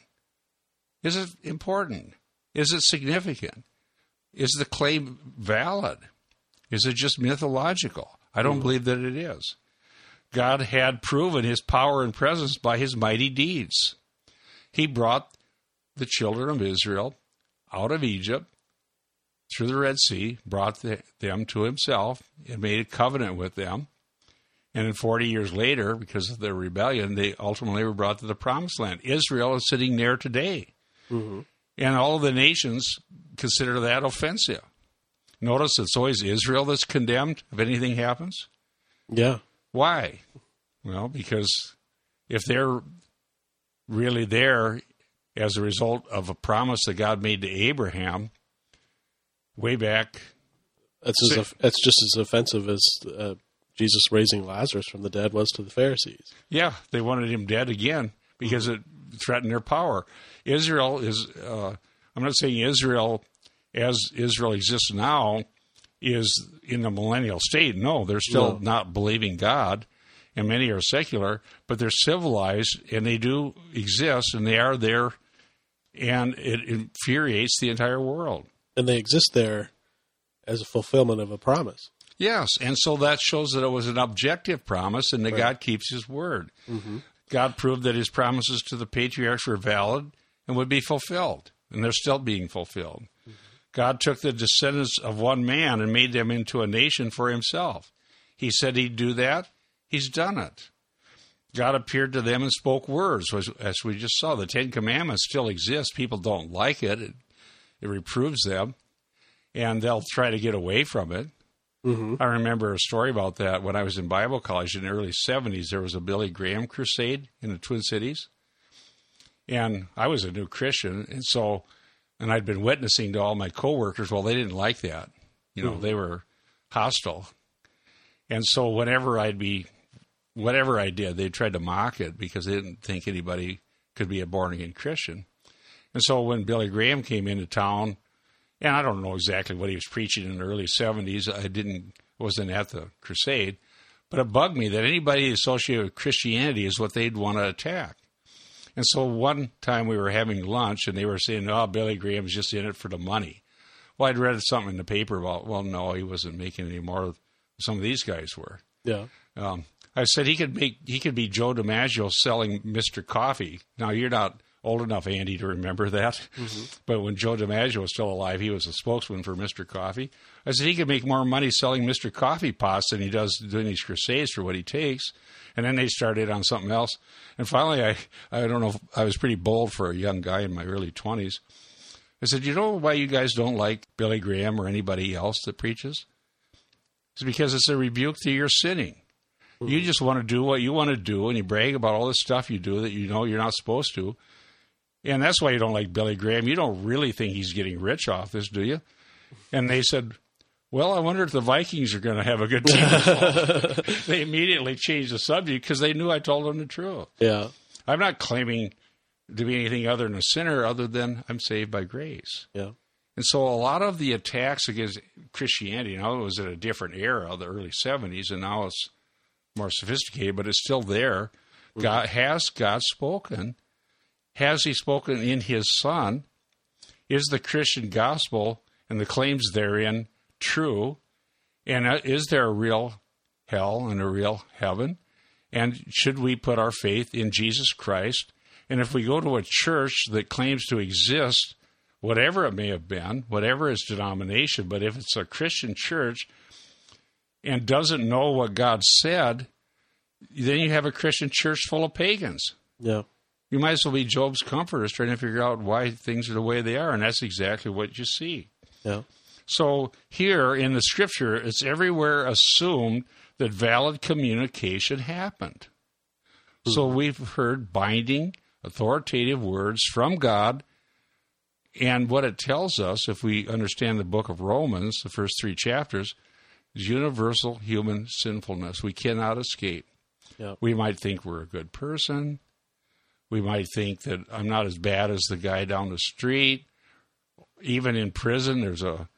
Is it important? Is it significant? Is the claim valid? Is it just mythological? I don't mm-hmm. believe that it is. God had proven his power and presence by his mighty deeds. He brought the children of Israel out of Egypt through the Red Sea, brought the, them to himself, and made a covenant with them. And then 40 years later, because of their rebellion, they ultimately were brought to the promised land. Israel is sitting there today. Mm-hmm. And all of the nations consider that offensive. Notice it's always Israel that's condemned if anything happens. Yeah. Why? Well, because if they're really there as a result of a promise that God made to Abraham way back, That's, as it's just as offensive as uh, Jesus raising Lazarus from the dead was to the Pharisees. yeah, they wanted him dead again because it threatened their power. Israel is, uh, I'm not saying Israel as Israel exists now is in the millennial state. No, they're still No. not believing God, and many are secular, but they're civilized and they do exist and they are there, and it infuriates the entire world. And they exist there as a fulfillment of a promise. Yes, and so that shows that it was an objective promise and that God keeps his word. Mm-hmm. God proved that his promises to the patriarchs were valid and would be fulfilled, and they're still being fulfilled. God took the descendants of one man and made them into a nation for himself. He said he'd do that, he's done it. God appeared to them and spoke words, as, we just saw. The Ten Commandments still exist. People don't like it, it, it reproves them, and they'll try to get away from it. Mm-hmm. I remember a story about that when I was in Bible college in the early 70s. There was a Billy Graham crusade in the Twin Cities. And I was a new Christian. And so, and I'd been witnessing to all my coworkers. Well, they didn't like that. You know, hmm. they were hostile. And so, whenever I'd be, whatever I did, they tried to mock it because they didn't think anybody could be a born again Christian. And so, when Billy Graham came into town, and I don't know exactly what he was preaching in the early 70s. I didn't wasn't at the crusade, but it bugged me that anybody associated with Christianity is what they'd want to attack. And so one time we were having lunch and they were saying, "Oh, Billy Graham's just in it for the money." Well, I'd read something in the paper about, well, no, he wasn't making any more. Than some of these guys were. Yeah. Um, I said he could make he could be Joe DiMaggio selling Mr. Coffee. Now you're not old enough, Andy, to remember that. But when Joe DiMaggio was still alive, he was a spokesman for Mr. Coffee. I said he could make more money selling Mr. Coffee pots than he does doing these crusades for what he takes. And then they started on something else. And finally, I I don't know, if, I was pretty bold for a young guy in my early twenties. I said, you know why you guys don't like Billy Graham or anybody else that preaches? It's because it's a rebuke to your sinning. You just want to do what you want to do, and you brag about all the stuff you do that you know you're not supposed to. And that's why you don't like Billy Graham. You don't really think he's getting rich off this, do you? And they said, Well, I wonder if the Vikings are going to have a good team. they immediately changed the subject because they knew I told them the truth. Yeah. I'm not claiming to be anything other than a sinner, other than I'm saved by grace. Yeah. And so a lot of the attacks against Christianity, now it was in a different era, the early 70s, and now it's more sophisticated, but it's still there. Mm-hmm. God has God spoken? Has he spoken in his son? Is the Christian gospel and the claims therein true? And uh, is there a real hell and a real heaven? And should we put our faith in Jesus Christ? And if we go to a church that claims to exist, whatever it may have been, whatever its denomination, but if it's a Christian church and doesn't know what God said, then you have a Christian church full of pagans. Yeah. You might as well be Job's comforters trying to figure out why things are the way they are, and that's exactly what you see. Yeah. So here in the scripture, it's everywhere assumed that valid communication happened. So hmm. we've heard binding, authoritative words from God. And what it tells us, if we understand the book of Romans, the first three chapters, is universal human sinfulness. We cannot escape. Yeah. We might think we're a good person. We might think that I'm not as bad as the guy down the street. Even in prison, there's a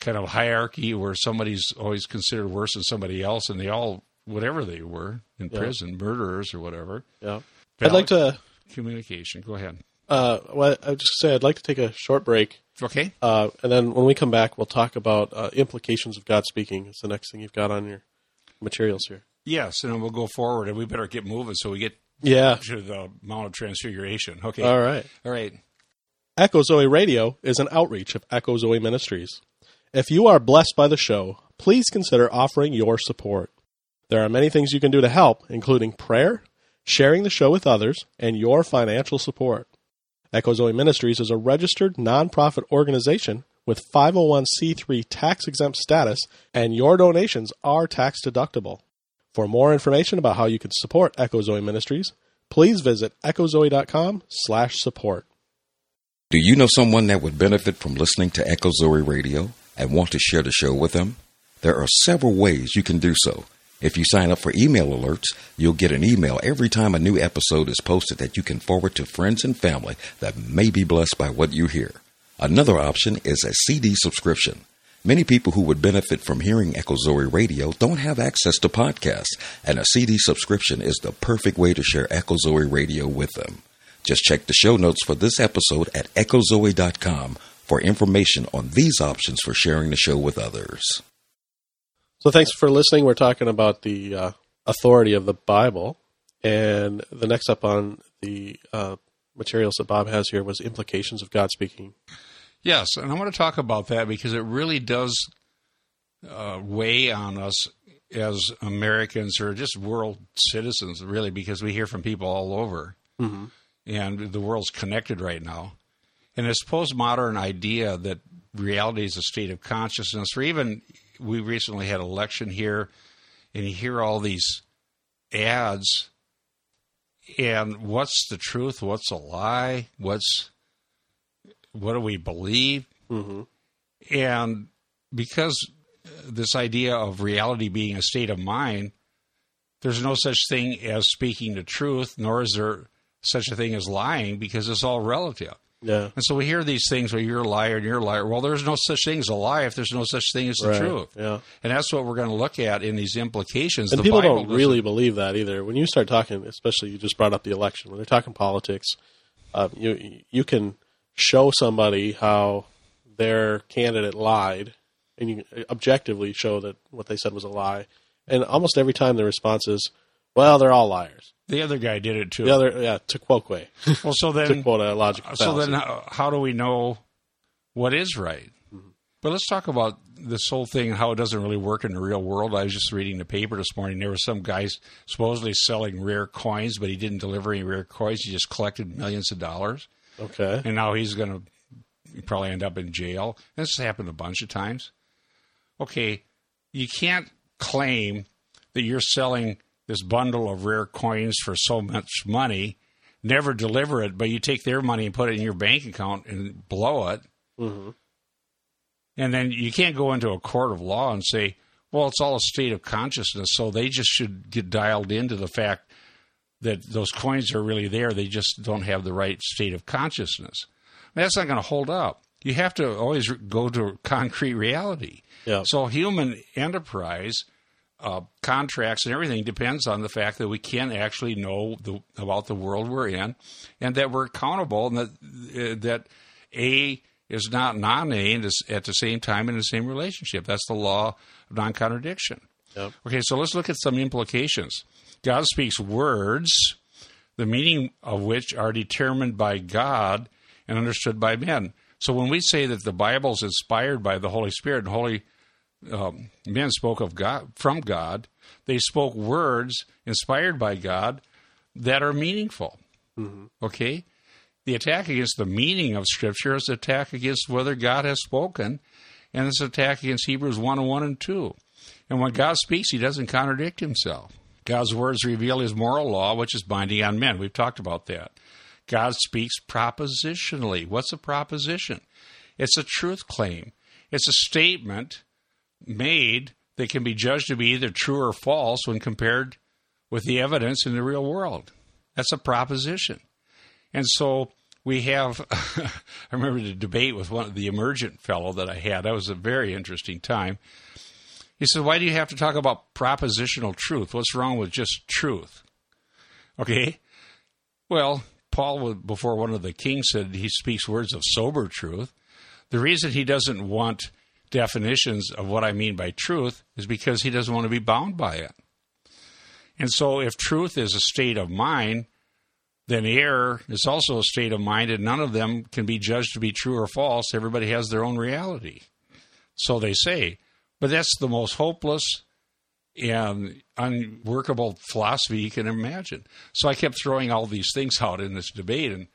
kind of hierarchy where somebody's always considered worse than somebody else, and they all, whatever they were in Yeah. prison, murderers or whatever. Yeah. I'd like to. Communication. Go ahead. Uh, well, I just say I'd like to take a short break, Okay. uh, and then when we come back, we'll talk about uh, implications of God speaking. It's the next thing you've got on your materials here. Yes, and then we'll go forward, and we better get moving so we get Yeah. to the Mount of Transfiguration. Okay. All right. All right. Echo Zoe Radio is an outreach of Echo Zoe Ministries. If you are blessed by the show, please consider offering your support. There are many things you can do to help, including prayer, sharing the show with others, and your financial support. Echo Zoe Ministries is a registered nonprofit organization with 501c3 tax exempt status, and your donations are tax deductible. For more information about how you can support Echo Zoe Ministries, please visit echozoe.com/support. Do you know someone that would benefit from listening to Echo Zoe Radio and want to share the show with them? There are several ways you can do so. If you sign up for email alerts, you'll get an email every time a new episode is posted that you can forward to friends and family that may be blessed by what you hear. Another option is a CD subscription. Many people who would benefit from hearing Echo Zoe Radio don't have access to podcasts, and a CD subscription is the perfect way to share Echo Zoe Radio with them. Just check the show notes for this episode at echozoe.com for information on these options for sharing the show with others. So thanks for listening. We're talking about the uh, authority of the Bible, and the next up on the uh, materials that Bob has here was implications of God speaking. Yes, and I want to talk about that because it really does uh, weigh on us as Americans or just world citizens, really, because we hear from people all over, Mm-hmm. and the world's connected right now. And this postmodern idea that reality is a state of consciousness, or even we recently had election here, and you hear all these ads, and what's the truth? What's a lie? What's what do we believe? Mm-hmm. And because this idea of reality being a state of mind, there's no such thing as speaking the truth, nor is there such a thing as lying because it's all relative. Yeah. And so we hear these things where you're a liar and you're a liar. Well, there's no such thing as a lie if there's no such thing as the Right. truth. Yeah. And that's what we're going to look at in these implications. And the people Bible don't doesn't- really believe that either. When you start talking, especially you just brought up the election, when they're talking politics, uh, you you can show somebody how their candidate lied, and you objectively show that what they said was a lie. And almost every time the response is, "Well, they're all liars." The other guy did it too. The other, yeah, tu quoque, well, so to then quote a logical So fallacy. then, how, how do we know what is right? But let's talk about this whole thing and how it doesn't really work in the real world. I was just reading the paper this morning. There was some guy supposedly selling rare coins, but he didn't deliver any rare coins. He just collected millions of dollars, okay, and now he's going to probably end up in jail. This has happened a bunch of times. Okay, you can't claim that you're selling this bundle of rare coins for so much money, never deliver it, but you take their money and put it in your bank account and blow it. hmm And then you can't go into a court of law and say, well, it's all a state of consciousness. So they just should get dialed into the fact that those coins are really there. They just don't have the right state of consciousness. That's not going to hold up. You have to always go to concrete reality. yeah, So human enterprise, uh, contracts, and everything depends on the fact that we can't actually know the, about the world we're in, and that we're accountable, and that uh, that A is not non-A and is at the same time in the same relationship. That's the law of non-contradiction. Yep. Okay, so let's look at some implications. God speaks words, the meaning of which are determined by God and understood by men. So when we say that the Bible is inspired by the Holy Spirit and holy um, men spoke of God from God, they spoke words inspired by God that are meaningful. Okay, the attack against the meaning of Scripture is attack against whether God has spoken, and it's an attack against Hebrews one and one and two. And when God speaks, He doesn't contradict Himself. God's words reveal His moral law, which is binding on men. We've talked about that. God speaks propositionally. What's a proposition? It's a truth claim. It's a statement made that can be judged to be either true or false when compared with the evidence in the real world. That's a proposition. And so we have. I remember the debate with one of the emergent fellow that I had. That was a very interesting time. He said, "Why do you have to talk about propositional truth? What's wrong with just truth?" Okay, well, Paul, before one of the kings, said he speaks words of sober truth. The reason he doesn't want definitions of what I mean by truth is because he doesn't want to be bound by it. And so, if truth is a state of mind, then error is also a state of mind, and none of them can be judged to be true or false. Everybody has their own reality. So they say. But that's the most hopeless and unworkable philosophy you can imagine. So I kept throwing all these things out in this debate and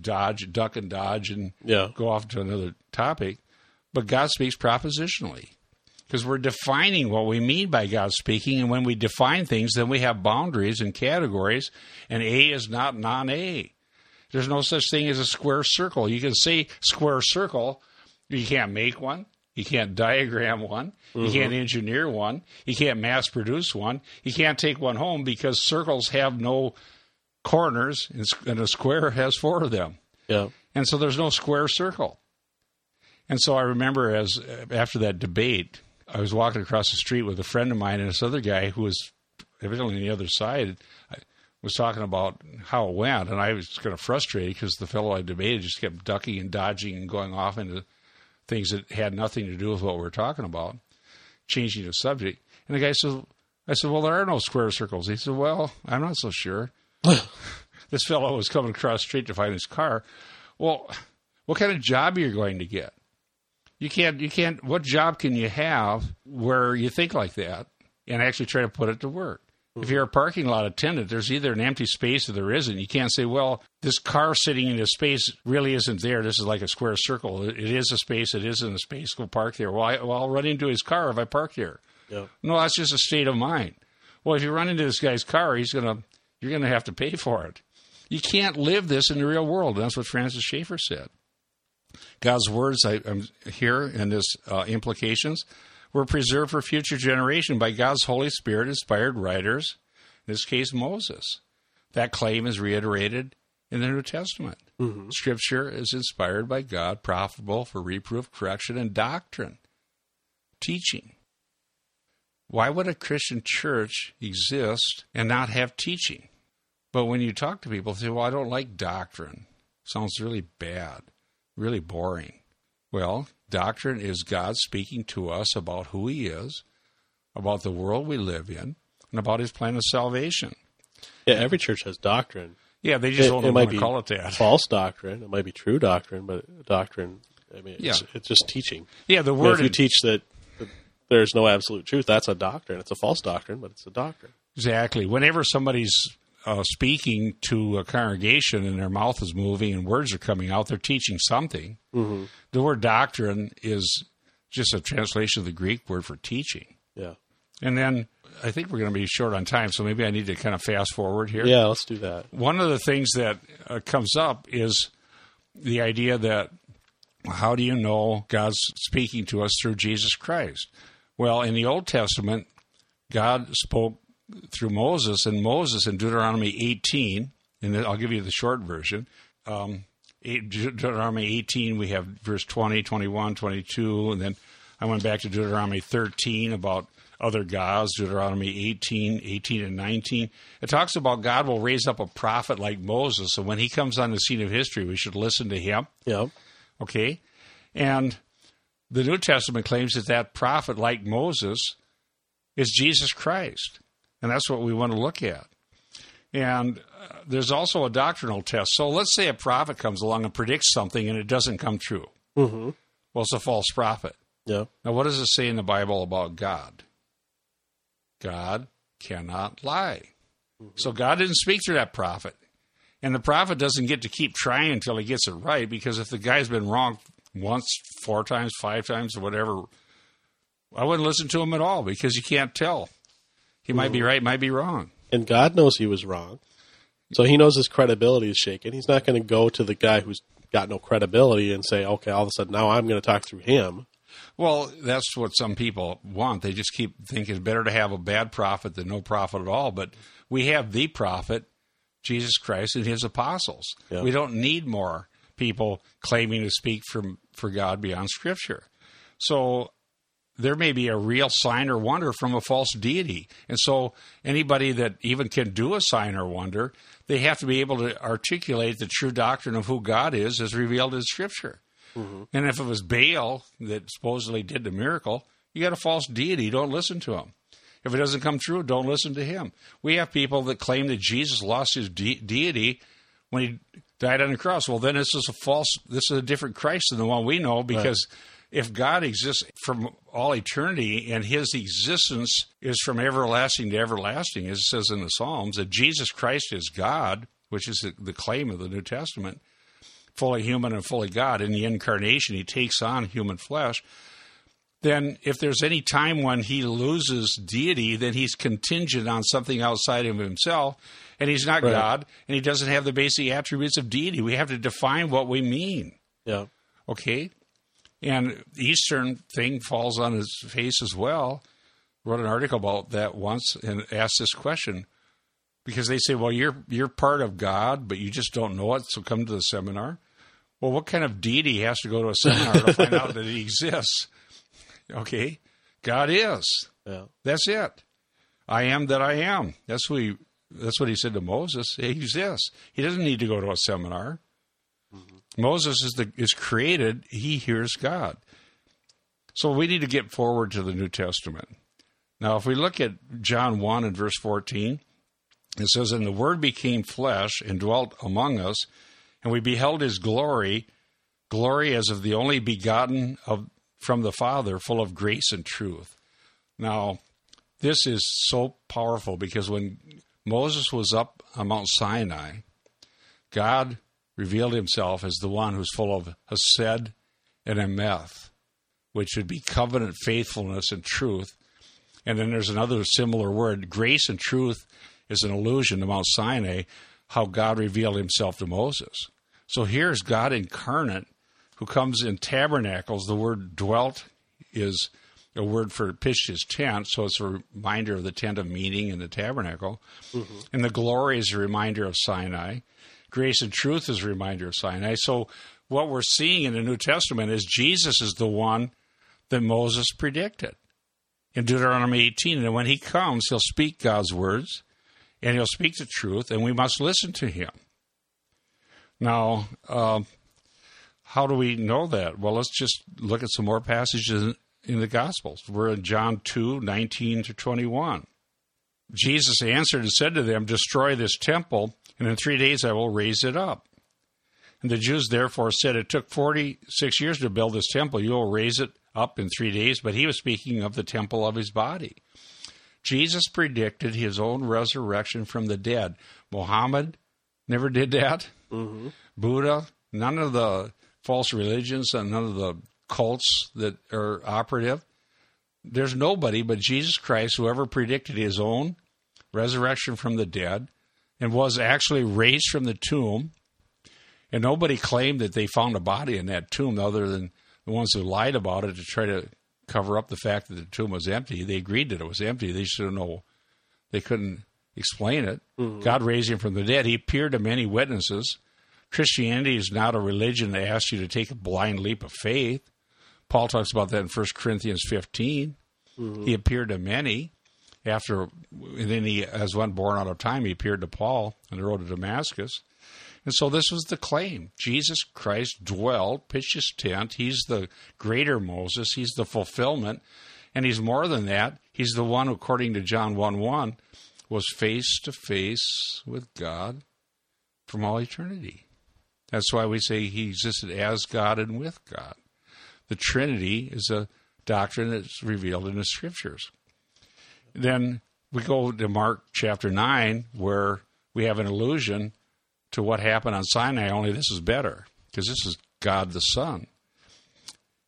dodge, duck, and dodge, and Yeah. go off to another topic. But God speaks propositionally because we're defining what we mean by God speaking. And when we define things, then we have boundaries and categories, and A is not non A. There's no such thing as a square circle. You can say square circle, you can't make one. You can't diagram one. You mm-hmm. can't engineer one. You can't mass produce one. You can't take one home because circles have no corners, and and a square has four of them. Yeah. And so there's no square circle. And so I remember as after that debate, I was walking across the street with a friend of mine and this other guy who was evidently on the other side. Uh, was talking about how it went, and I was kind of frustrated because the fellow I debated just kept ducking and dodging and going off into things that had nothing to do with what we were talking about, changing the subject. And the guy said, I said, well, there are no square circles. He said, well, I'm not so sure. this fellow was coming across the street to find his car. Well, what kind of job are you going to get? You can't, you can't, what job can you have where you think like that and actually try to put it to work? If you're a parking lot attendant, there's either an empty space or there isn't. You can't say, well, this car sitting in a space really isn't there. This is like a square circle. It is a space. It isn't a space. Go park there. Well, I, well, I'll run into his car if I park there. Yeah. No, that's just a state of mind. Well, if you run into this guy's car, he's gonna you're gonna have to pay for it. You can't live this in the real world. That's what Francis Schaeffer said. God's words I, I'm here in this uh, implications were preserved for future generation by God's Holy Spirit inspired writers. In this case, Moses. That claim is reiterated in the New Testament. Scripture is inspired by God, profitable for reproof, correction, and doctrine, teaching. Why would a Christian church exist and not have teaching? But when you talk to people, they say, Well, I don't like doctrine. Sounds really bad, really boring. Well, doctrine is God speaking to us about who He is, about the world we live in, and about His plan of salvation. Yeah. Every church has doctrine. Yeah, they just It- don't it want might to be call it that. False doctrine. It might be true doctrine, but doctrine. I mean, it's, Yeah. it's just teaching. Yeah, the I mean, word if you teach that there's no absolute truth, that's a doctrine. It's a false doctrine, but it's a doctrine. Exactly. Whenever somebody's uh, speaking to a congregation and their mouth is moving and words are coming out, they're teaching something. Mm-hmm. The word doctrine is just a translation of the Greek word for teaching. Yeah. And then I think we're going to be short on time, so maybe I need to kind of fast forward here. Yeah. Let's do that. One of the things that uh, comes up is the idea that how do you know God's speaking to us through Jesus Christ? Well, in the Old Testament, God spoke through Moses, and Moses in Deuteronomy 18, and I'll give you the short version. Um, Deuteronomy 18, we have verse 20, 21, 22, and then I went back to Deuteronomy 13 about other gods, Deuteronomy 18, 18 and 19. It talks about God will raise up a prophet like Moses, and when he comes on the scene of history, we should listen to him. Yeah. Okay? And the New Testament claims that that prophet, like Moses, is Jesus Christ. And that's what we want to look at. And uh, there's also a doctrinal test. So let's say a prophet comes along and predicts something and it doesn't come true. Mm-hmm. Well, it's a false prophet. Yeah. Now, what does it say in the Bible about God? God cannot lie. So God didn't speak through that prophet. And the prophet doesn't get to keep trying until he gets it right because if the guy's been wrong once, four times, five times, or whatever, I wouldn't listen to him at all because you can't tell. He might be mm-hmm. right, might be wrong. And God knows he was wrong. So he knows his credibility is shaken. He's not going to go to the guy who's got no credibility and say, okay, all of a sudden now I'm going to talk through him. Well, that's what some people want. They just keep thinking it's better to have a bad prophet than no prophet at all. But we have the prophet, Jesus Christ and his apostles. Yeah. We don't need more people claiming to speak from for God beyond scripture. So there may be a real sign or wonder from a false deity. And so anybody that even can do a sign or wonder, they have to be able to articulate the true doctrine of who God is as revealed in scripture. Mm-hmm. And if it was Baal that supposedly did the miracle, you got a false deity, don't listen to him. If it doesn't come true, don't listen to him. We have people that claim that Jesus lost his de- deity when he died on the cross. Well, then this is a false, this is a different Christ than the one we know because if God exists from all eternity and his existence is from everlasting to everlasting, as it says in the Psalms, that Jesus Christ is God, which is the, the claim of the New Testament, fully human and fully God, in the incarnation, he takes on human flesh then if there's any time when he loses deity, then he's contingent on something outside of himself, and he's not Right. God, and he doesn't have the basic attributes of deity. We have to define what we mean, Yeah. okay? And the Eastern thing falls on his face as well. Wrote an article about that once and asked this question because they say, "Well, you're you're part of God, but you just don't know it, so come to the seminar." Well, what kind of deity has to go to a seminar to find out that he exists? Okay, God is. Yeah. That's it. I am that I am. That's what he, that's what he said to Moses. He exists. He doesn't need to go to a seminar. Moses is the is created. He hears God. So we need to get forward to the New Testament. Now, if we look at John one and verse fourteen, it says, "And the Word became flesh and dwelt among us, and we beheld His glory, glory as of the only begotten of from the Father, full of grace and truth." Now, this is so powerful because when Moses was up on Mount Sinai, God revealed himself as the one who's full of Hesed and Emeth, which would be covenant faithfulness and truth. And then there's another similar word. Grace and truth is an allusion to Mount Sinai, how God revealed himself to Moses. So here's God incarnate who comes in tabernacles. The word dwelt is a word for pitched his tent, so it's a reminder of the tent of meeting in the tabernacle. Mm-hmm. And the glory is a reminder of Sinai. Grace and truth is a reminder of Sinai. So what we're seeing in the New Testament is Jesus is the one that Moses predicted in Deuteronomy 18. And when he comes, he'll speak God's words and he'll speak the truth, and we must listen to him. Now, um, how do we know that? Well, let's just look at some more passages in, in the Gospels. We're in John 2 19 to 21. Jesus answered and said to them, Destroy this temple, and in three days I will raise it up. And the Jews therefore said, It took 46 years to build this temple. You will raise it up in three days. But he was speaking of the temple of his body. Jesus predicted his own resurrection from the dead. Muhammad never did that. Mm-hmm. Buddha, none of the false religions and none of the cults that are operative. There's nobody but Jesus Christ who ever predicted his own resurrection from the dead and was actually raised from the tomb. And nobody claimed that they found a body in that tomb other than the ones who lied about it to try to cover up the fact that the tomb was empty. They agreed that it was empty. They didn't know. They couldn't explain it. Mm-hmm. God raised him from the dead. He appeared to many witnesses. Christianity is not a religion that asks you to take a blind leap of faith. Paul talks about that in 1 Corinthians 15. Mm-hmm. He appeared to many. After, and then he, as one born out of time, he appeared to Paul on the road to Damascus. And so this was the claim. Jesus Christ dwelt, pitched his tent. He's the greater Moses. He's the fulfillment. And he's more than that. He's the one, according to John 1 1, was face to face with God from all eternity. That's why we say he existed as God and with God. The Trinity is a doctrine that's revealed in the Scriptures. Then we go to Mark chapter 9, where we have an allusion to what happened on Sinai, only this is better, because this is God the Son.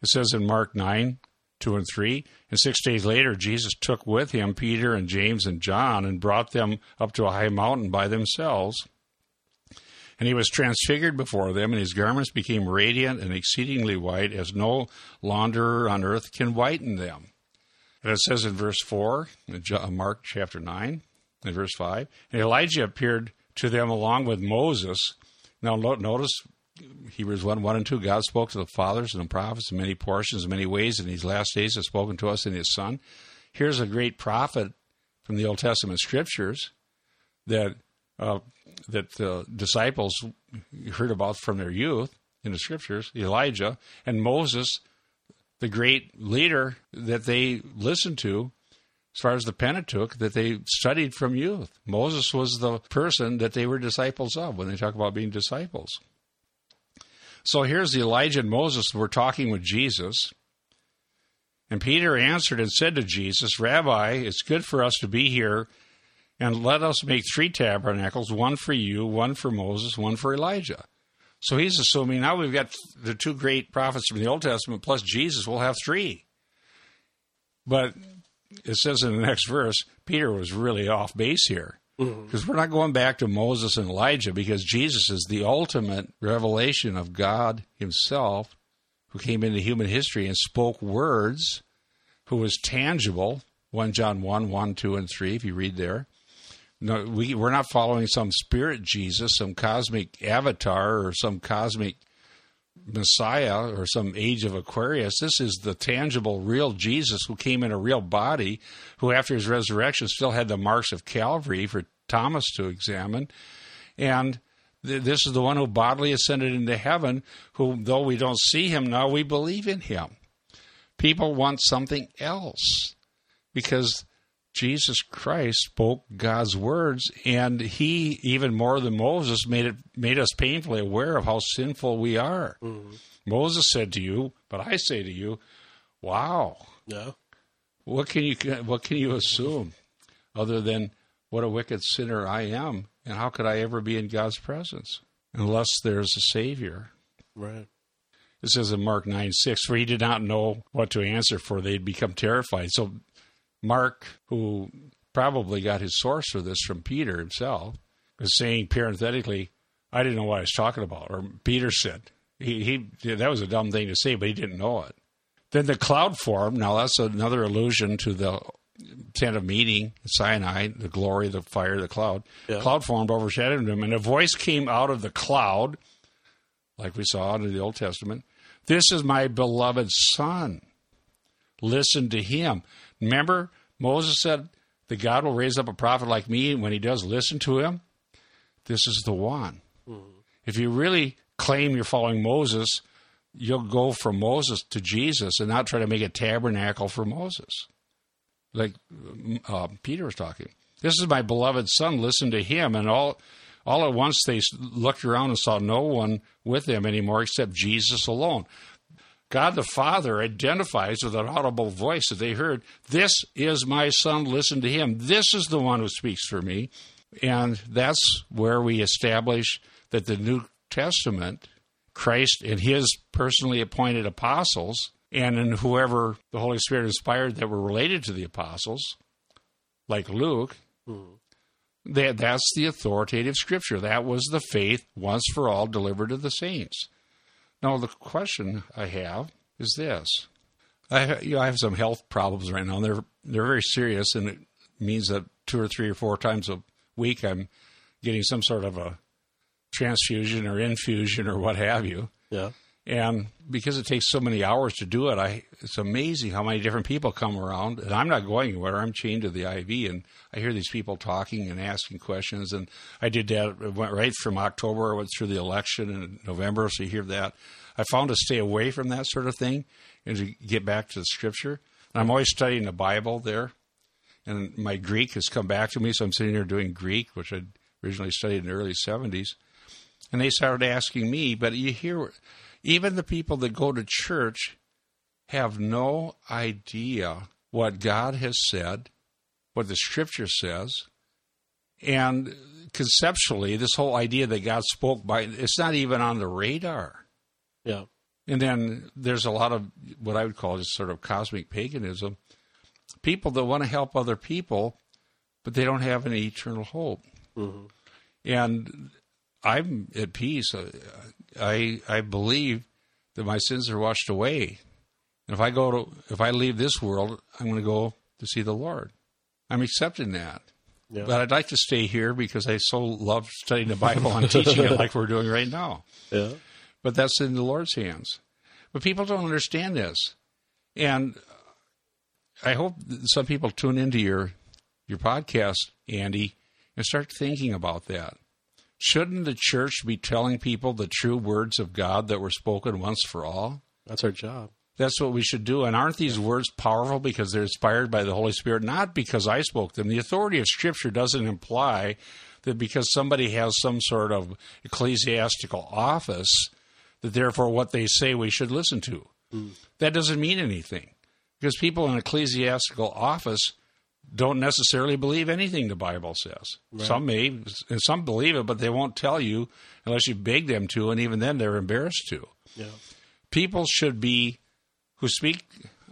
It says in Mark 9, 2 and 3, and six days later, Jesus took with him Peter and James and John and brought them up to a high mountain by themselves. And he was transfigured before them, and his garments became radiant and exceedingly white, as no launderer on earth can whiten them. And it says in verse 4, Mark chapter 9, in verse 5, and Elijah appeared to them along with Moses. Now, notice Hebrews 1 1 and 2 God spoke to the fathers and the prophets in many portions, in many ways, in these last days has spoken to us in His Son. Here's a great prophet from the Old Testament scriptures that uh, that the disciples heard about from their youth in the scriptures Elijah and Moses, the great leader that they listened to as far as the Pentateuch that they studied from youth. Moses was the person that they were disciples of when they talk about being disciples. So here's the Elijah and Moses were talking with Jesus. And Peter answered and said to Jesus, Rabbi, it's good for us to be here, and let us make three tabernacles one for you, one for Moses, one for Elijah. So he's assuming now we've got the two great prophets from the Old Testament plus Jesus, we'll have three. But it says in the next verse, Peter was really off base here. Because mm-hmm. we're not going back to Moses and Elijah because Jesus is the ultimate revelation of God Himself who came into human history and spoke words, who was tangible. 1 John 1, 1, 2, and 3, if you read there. No, we, we're not following some spirit Jesus, some cosmic avatar, or some cosmic Messiah or some age of Aquarius. This is the tangible, real Jesus who came in a real body, who after his resurrection still had the marks of Calvary for Thomas to examine. And th- this is the one who bodily ascended into heaven, who, though we don't see him now, we believe in him. People want something else because Jesus Christ spoke God's words, and He, even more than Moses, made it made us painfully aware of how sinful we are. Mm-hmm. Moses said to you, but I say to you, "Wow, yeah, what can you what can you assume, other than what a wicked sinner I am, and how could I ever be in God's presence unless there's a Savior?" Right. It says in Mark 9 6, for he did not know what to answer, for they'd become terrified. So Mark, who probably got his source for this from Peter himself, is saying parenthetically, I didn't know what I was talking about. Or Peter said, he, he that was a dumb thing to say, but he didn't know it. Then the cloud formed. Now that's another allusion to the tent of meeting, Sinai, the glory, the fire, the cloud. Yeah. Cloud formed, overshadowed him, and a voice came out of the cloud, like we saw in the Old Testament. This is my beloved son. Listen to him. Remember, Moses said that God will raise up a prophet like me, and when he does, listen to him. This is the one. Mm-hmm. If you really claim you're following Moses, you'll go from Moses to Jesus and not try to make a tabernacle for Moses. Like uh, Peter was talking. This is my beloved son. Listen to him. And all, all at once they looked around and saw no one with them anymore except Jesus alone. God the Father identifies with an audible voice that they heard, This is my Son, listen to him. This is the one who speaks for me. And that's where we establish that the New Testament, Christ and his personally appointed apostles, and in whoever the Holy Spirit inspired that were related to the apostles, like Luke, mm. that, that's the authoritative scripture. That was the faith once for all delivered to the saints. Now, the question I have is this. I, you know, I have some health problems right now, they're, they're very serious, and it means that two or three or four times a week I'm getting some sort of a transfusion or infusion or what have you. Yeah. And because it takes so many hours to do it, I it's amazing how many different people come around. And I'm not going anywhere. I'm chained to the IV, and I hear these people talking and asking questions. And I did that. It went right from October. I went through the election in November, so you hear that. I found to stay away from that sort of thing and to get back to the Scripture. And I'm always studying the Bible there, and my Greek has come back to me, so I'm sitting here doing Greek, which I originally studied in the early 70s. And they started asking me, but you hear even the people that go to church have no idea what God has said, what the scripture says. And conceptually, this whole idea that God spoke by, it's not even on the radar. Yeah. And then there's a lot of what I would call just sort of cosmic paganism. People that want to help other people, but they don't have any eternal hope. Mm-hmm. And I'm at peace. I I believe that my sins are washed away. And if I go to if I leave this world, I'm going to go to see the Lord. I'm accepting that. Yeah. But I'd like to stay here because I so love studying the Bible and teaching it like we're doing right now. Yeah. But that's in the Lord's hands. But people don't understand this. And I hope some people tune into your your podcast, Andy, and start thinking about that. Shouldn't the church be telling people the true words of God that were spoken once for all? That's our job. That's what we should do. And aren't these words powerful because they're inspired by the Holy Spirit? Not because I spoke them. The authority of Scripture doesn't imply that because somebody has some sort of ecclesiastical office, that therefore what they say we should listen to. Mm. That doesn't mean anything. Because people in ecclesiastical office don't necessarily believe anything the Bible says. Some may, and some believe it, but they won't tell you unless you beg them to, and even then they're embarrassed to Yeah. people should be who speak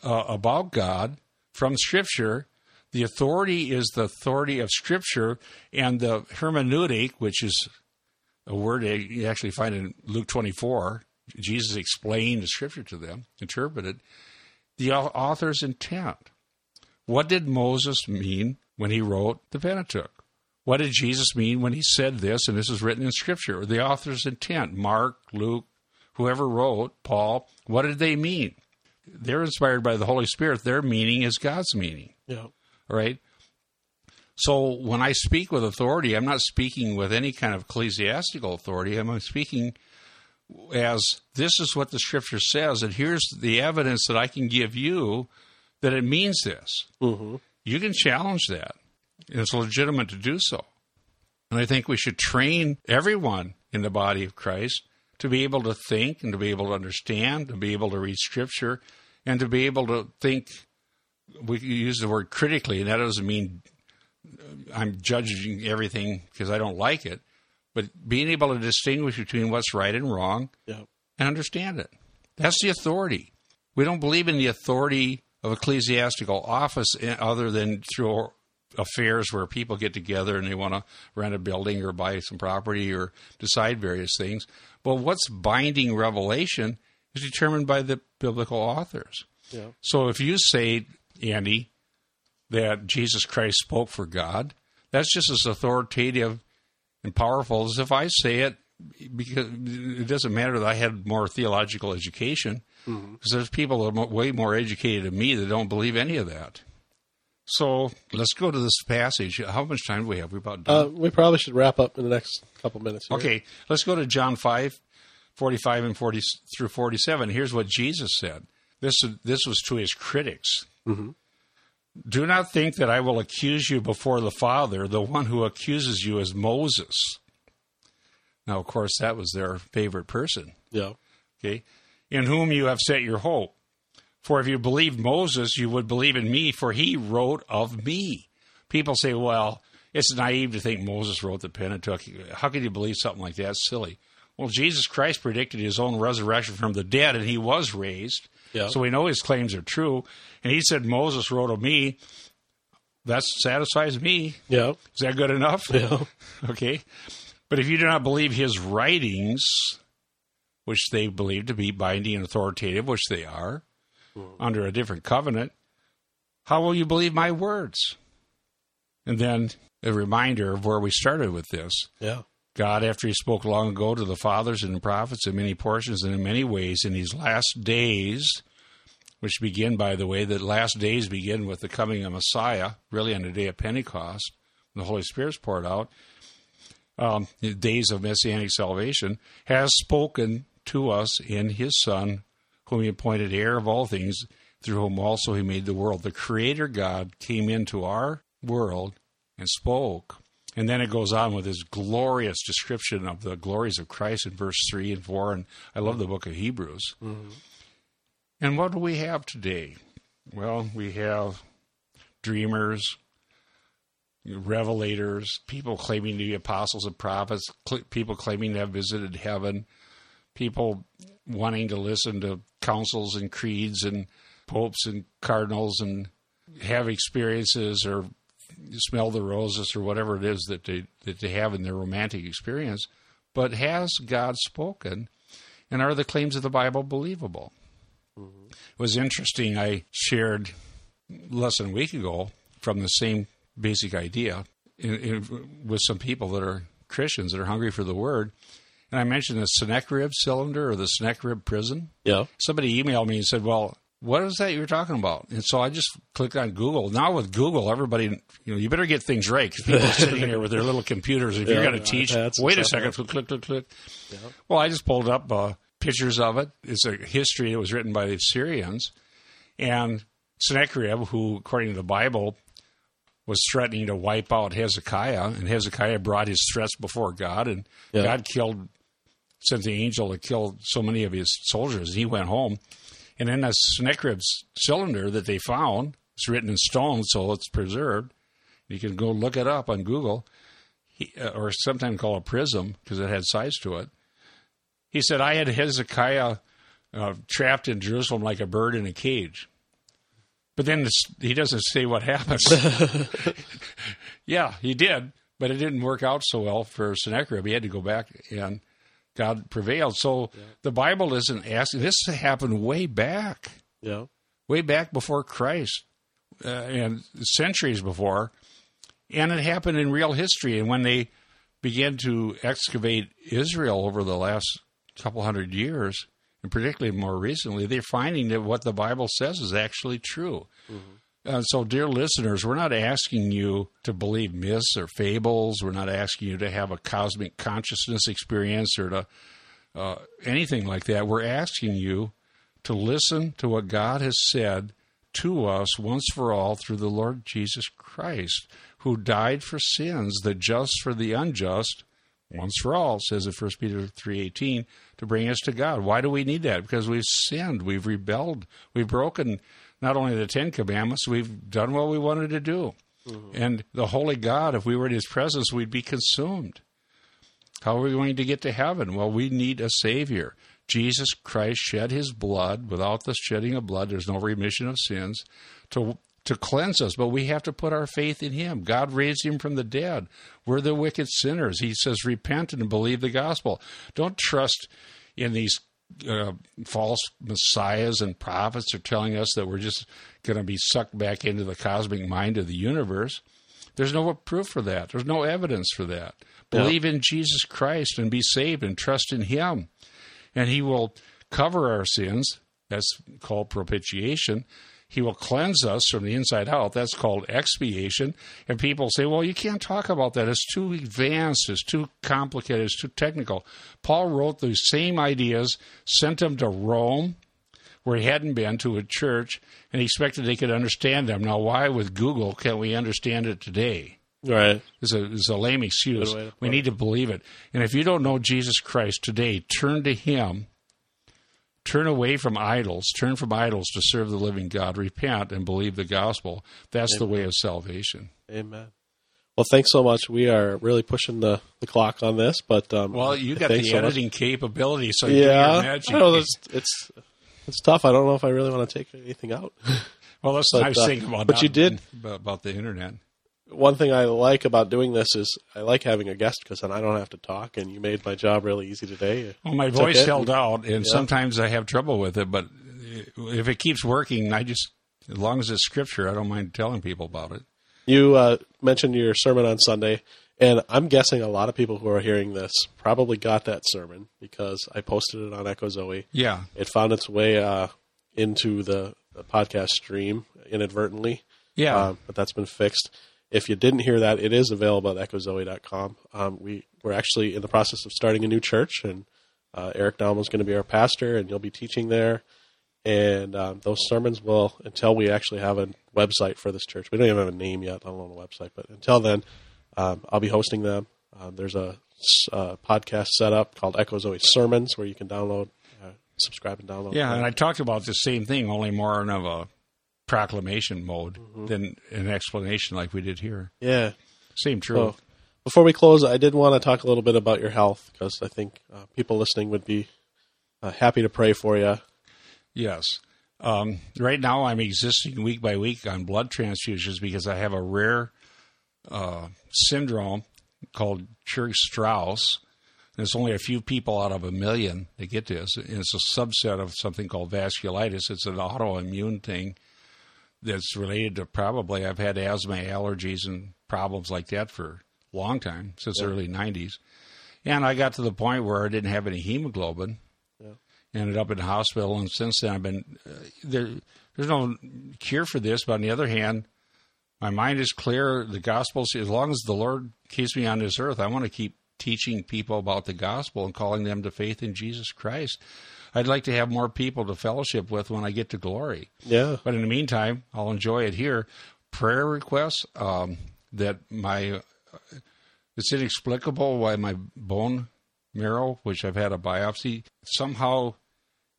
uh, about God from Scripture. The authority is the authority of Scripture, and the hermeneutic, which is a word you actually find in Luke 24. Jesus explained the Scripture to them, interpreted the author's intent. What did Moses mean when he wrote the Pentateuch? What did Jesus mean when he said this, and this is written in Scripture? The author's intent, Mark, Luke, whoever wrote, Paul, what did they mean? They're inspired by the Holy Spirit. Their meaning is God's meaning, Yeah. all right? So when I speak with authority, I'm not speaking with any kind of ecclesiastical authority. I'm speaking as this is what the scripture says, and here's the evidence that I can give you that it means this. Mm-hmm. You can challenge that. It's legitimate to do so. And I think we should train everyone in the body of Christ to be able to think and to be able to understand, to be able to read Scripture, and to be able to think. We use the word critically, and that doesn't mean I'm judging everything because I don't like it, but being able to distinguish between what's right and wrong Yeah. and understand it. That's the authority. We don't believe in the authority of ecclesiastical office eh, other than through affairs where people get together and they want to rent a building or buy some property or decide various things. But what's binding revelation is determined by the biblical authors. Yeah. So if you say, Andy, that Jesus Christ spoke for God, that's just as authoritative and powerful as if I say it because it doesn't matter that I had more theological education because there's people that are way more educated than me that don't believe any of that. So let's go to this passage. How much time do we have? We about done. Uh, we probably should wrap up in the next couple minutes. Here. Okay, let's go to John 5, 45 and 40 through 47. Here's what Jesus said. This, this was to his critics. Do not think that I will accuse you before the Father. The one who accuses you is Moses. Now, of course, that was their favorite person, Yeah. okay, in whom you have set your hope. For if you believed Moses, you would believe in me, for he wrote of me. People say, well, it's naive to think Moses wrote the Pentateuch. How could you believe something like that? It's silly. Well, Jesus Christ predicted his own resurrection from the dead, and he was raised. Yeah. So we know his claims are true. And he said, Moses wrote of me. That satisfies me. Yeah. Is that good enough? Yeah. Okay. But if you do not believe his writings, which they believe to be binding and authoritative, which they are, hmm. under a different covenant, how will you believe my words? And then a reminder of where we started with this. Yeah. God, after he spoke long ago to the fathers and the prophets in many portions and in many ways, in these last days, which begin, by the way, the last days begin with the coming of Messiah, really on the day of Pentecost, when the Holy Spirit's poured out, um, the days of messianic salvation, has spoken to us in his Son, whom he appointed heir of all things, through whom also he made the world. The Creator God came into our world and spoke. And then it goes on with this glorious description of the glories of Christ in verse 3 and 4. And I love the book of Hebrews. And what do we have today? Well, we have dreamers, revelators, people claiming to be apostles and prophets, cl- people claiming to have visited heaven, people wanting to listen to councils and creeds and popes and cardinals and have experiences or smell the roses or whatever it is that they that they have in their romantic experience. But has God spoken? And are the claims of the Bible believable? Mm-hmm. It was interesting. I shared less than a week ago from the same basic idea. in, in, with some people that are Christians that are hungry for the word. And I mentioned the Sennacherib cylinder or the Sennacherib prism. Yeah. Somebody emailed me and said, "Well, what is that you're talking about?" And so I just clicked on Google. Now with Google, everybody, you know, you better get things right because people are sitting here with their little computers. If Yeah, you're going to teach, wait a second, click, click, click. Well, I just pulled up uh, pictures of it. It's a history. It was written by the Syrians, and Sennacherib, who, according to the Bible, was threatening to wipe out Hezekiah, and Hezekiah brought his threats before God, and Yeah. God killed, sent the angel to kill so many of his soldiers. He went home, and in that Sennacherib's cylinder that they found, it's written in stone, so it's preserved. You can go look it up on Google, he, uh, or sometimes call a prism because it had size to it. He said, "I had Hezekiah uh, trapped in Jerusalem like a bird in a cage." But then this, he doesn't say what happens. yeah, he did, but it didn't work out so well for Sennacherib. He had to go back, and God prevailed. So the Bible isn't asking. This happened way back, Yeah. way back before Christ, uh, and centuries before, and it happened in real history. And when they began to excavate Israel over the last couple hundred years, and particularly more recently, they're finding that what the Bible says is actually true. Uh, so, dear listeners, we're not asking you to believe myths or fables. We're not asking you to have a cosmic consciousness experience or to uh, anything like that. We're asking you to listen to what God has said to us once for all through the Lord Jesus Christ, who died for sins, the just for the unjust, once for all, says in 1 Peter 3.18, to bring us to God. Why do we need that? Because we've sinned, we've rebelled, we've broken not only the Ten Commandments, we've done what we wanted to do. Mm-hmm. And the Holy God, if we were in His presence, we'd be consumed. How are we going to get to heaven? Well, we need a Savior. Jesus Christ shed His blood. Without the shedding of blood, there's no remission of sins to to cleanse us. But we have to put our faith in Him. God raised Him from the dead. We're the wicked sinners. He says, repent and believe the gospel. Don't trust in these uh, false messiahs and prophets are telling us that we're just going to be sucked back into the cosmic mind of the universe. There's no proof for that. There's no evidence for that. Yeah. Believe in Jesus Christ and be saved and trust in Him. And He will cover our sins. That's called propitiation. He will cleanse us from the inside out. That's called expiation. And people say, well, you can't talk about that. It's too advanced. It's too complicated. It's too technical. Paul wrote those same ideas, sent them to Rome, where he hadn't been to a church, and he expected they could understand them. Now, why with Google can't we understand it today? Right. It's a, it's a lame excuse. Good way to put We need to believe it. And if you don't know Jesus Christ today, turn to Him. Turn away from idols. Turn from idols to serve the living God. Repent and believe the gospel. That's the way of salvation. Amen. Well, thanks so much. We are really pushing the, the clock on this, but um, Well, you got the so much. editing capability, so Yeah. I know it's, it's it's tough. I don't know if I really want to take anything out. well, that's but, nice uh, thing about but you did- about the internet. One thing I like about doing this is I like having a guest because then I don't have to talk, and you made my job really easy today. Well, my voice held out, and Yeah. sometimes I have trouble with it. But if it keeps working, I just as long as it's scripture, I don't mind telling people about it. You uh, mentioned your sermon on Sunday, and I'm guessing a lot of people who are hearing this probably got that sermon because I posted it on Echo Zoe. Yeah, It found its way uh, into the, the podcast stream inadvertently. yeah. Um, but that's been fixed. If you didn't hear that, it is available at echozoe.com. Um, we, we're actually in the process of starting a new church, and uh, Eric Douma is going to be our pastor, and you'll be teaching there. And um, those sermons will, until we actually have a website for this church, we don't even have a name yet, let alone a website, but until then, um, I'll be hosting them. Um, there's a, uh, podcast set up called Echo Zoe Sermons where you can download, uh, subscribe and download. Yeah, that. and I talked about the same thing, only more in of a proclamation mode Mm-hmm. than an explanation like we did here. yeah. Same truth. So, before we close, I did want to talk a little bit about your health because I think uh, people listening would be uh, happy to pray for you. Yes. Um, right now, I'm existing week by week on blood transfusions because I have a rare uh, syndrome called Churg-Strauss. There's only a few people out of a million that get this. And it's a subset of something called vasculitis. It's an autoimmune thing that's related to probably I've had asthma, allergies, and problems like that for a long time since the early '90s, and I got to the point where I didn't have any hemoglobin. Ended up in the hospital, and since then I've been uh, there. There's no cure for this, but on the other hand, my mind is clear. The gospel, as long as the Lord keeps me on this earth, I want to keep teaching people about the gospel and calling them to faith in Jesus Christ. I'd like to have more people to fellowship with when I get to glory. Yeah. But in the meantime, I'll enjoy it here. Prayer requests um, that my it's inexplicable why my bone marrow, which I've had a biopsy, somehow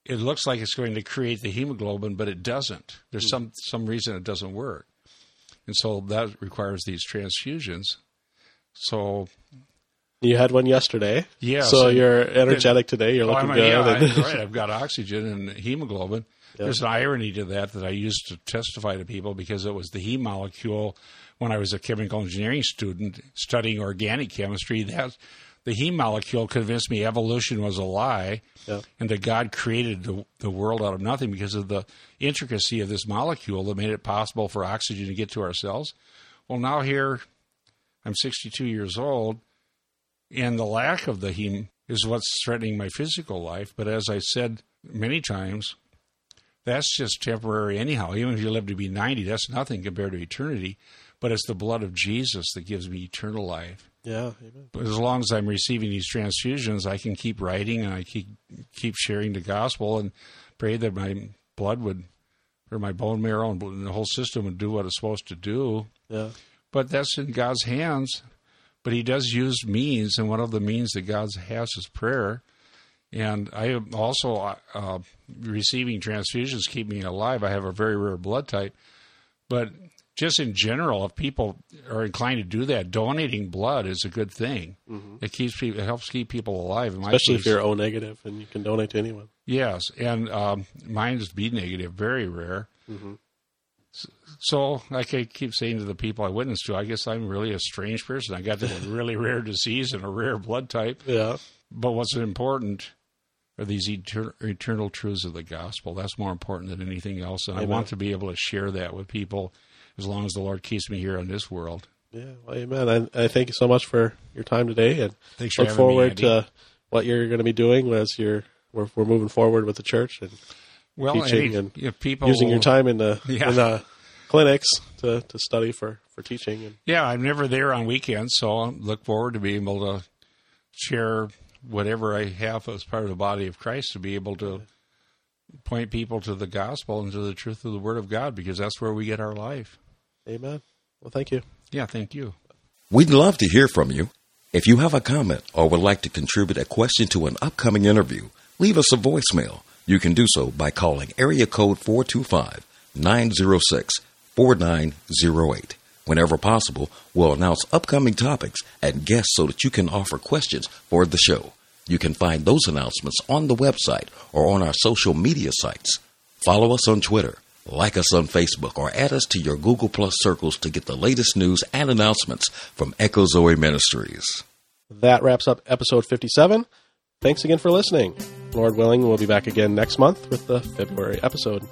it looks like it's going to create the hemoglobin, but it doesn't. There's some some reason it doesn't work, and so that requires these transfusions. So You had one yesterday. Yeah. So you're energetic today. You're Oh, looking I good. yeah, I, right. I've got oxygen and hemoglobin. There's an irony to that that I used to testify to people because it was the heme molecule when I was a chemical engineering student studying organic chemistry. That the heme molecule convinced me evolution was a lie Yeah. and that God created the, the world out of nothing because of the intricacy of this molecule that made it possible for oxygen to get to our cells. Well, now here I'm 62 years old and the lack of the heme is what's threatening my physical life. But as I said many times, that's just temporary anyhow. Even if you live to be 90, that's nothing compared to eternity. But it's the blood of Jesus that gives me eternal life. yeah. Amen. But as long as I'm receiving these transfusions, I can keep writing and I keep keep sharing the gospel and pray that my blood would, or my bone marrow and the whole system would do what it's supposed to do Yeah. but that's in God's hands. But He does use means, and one of the means that God has is prayer. And I am also uh, receiving transfusions keep me alive. I have a very rare blood type, but just in general, if people are inclined to do that, donating blood is a good thing. It keeps people, it helps keep people alive. In Especially if you're O negative and you can donate to anyone. Yes, and um, mine is B negative, very rare. S- So, like I keep saying to the people I witness to, I guess I'm really a strange person. I got this really rare disease and a rare blood type. Yeah. But what's important are these etern- eternal truths of the gospel. That's more important than anything else. And I want to be able to share that with people as long as the Lord keeps me here in this world. Yeah. Well, amen. I, I thank you so much for your time today and Thanks look me, forward Andy. to what you're going to be doing as you're we're, we're moving forward with the church and Well, Teaching hey, and if people using your time in the Yeah. in the clinics to, to study for, for teaching and Yeah, I'm never there on weekends, so I look forward to being able to share whatever I have as part of the body of Christ to be able to point people to the gospel and to the truth of the Word of God because that's where we get our life. amen. Well, thank you. Yeah, thank you. We'd love to hear from you. If you have a comment or would like to contribute a question to an upcoming interview, leave us a voicemail. You can do so by calling area code 425 906 4908. Whenever possible, we'll announce upcoming topics and guests so that you can offer questions for the show. You can find those announcements on the website or on our social media sites. Follow us on Twitter, like us on Facebook, or add us to your Google Plus circles to get the latest news and announcements from Echo Zoe Ministries. That wraps up episode 57. Thanks again for listening. Lord willing, we'll be back again next month with the February episode.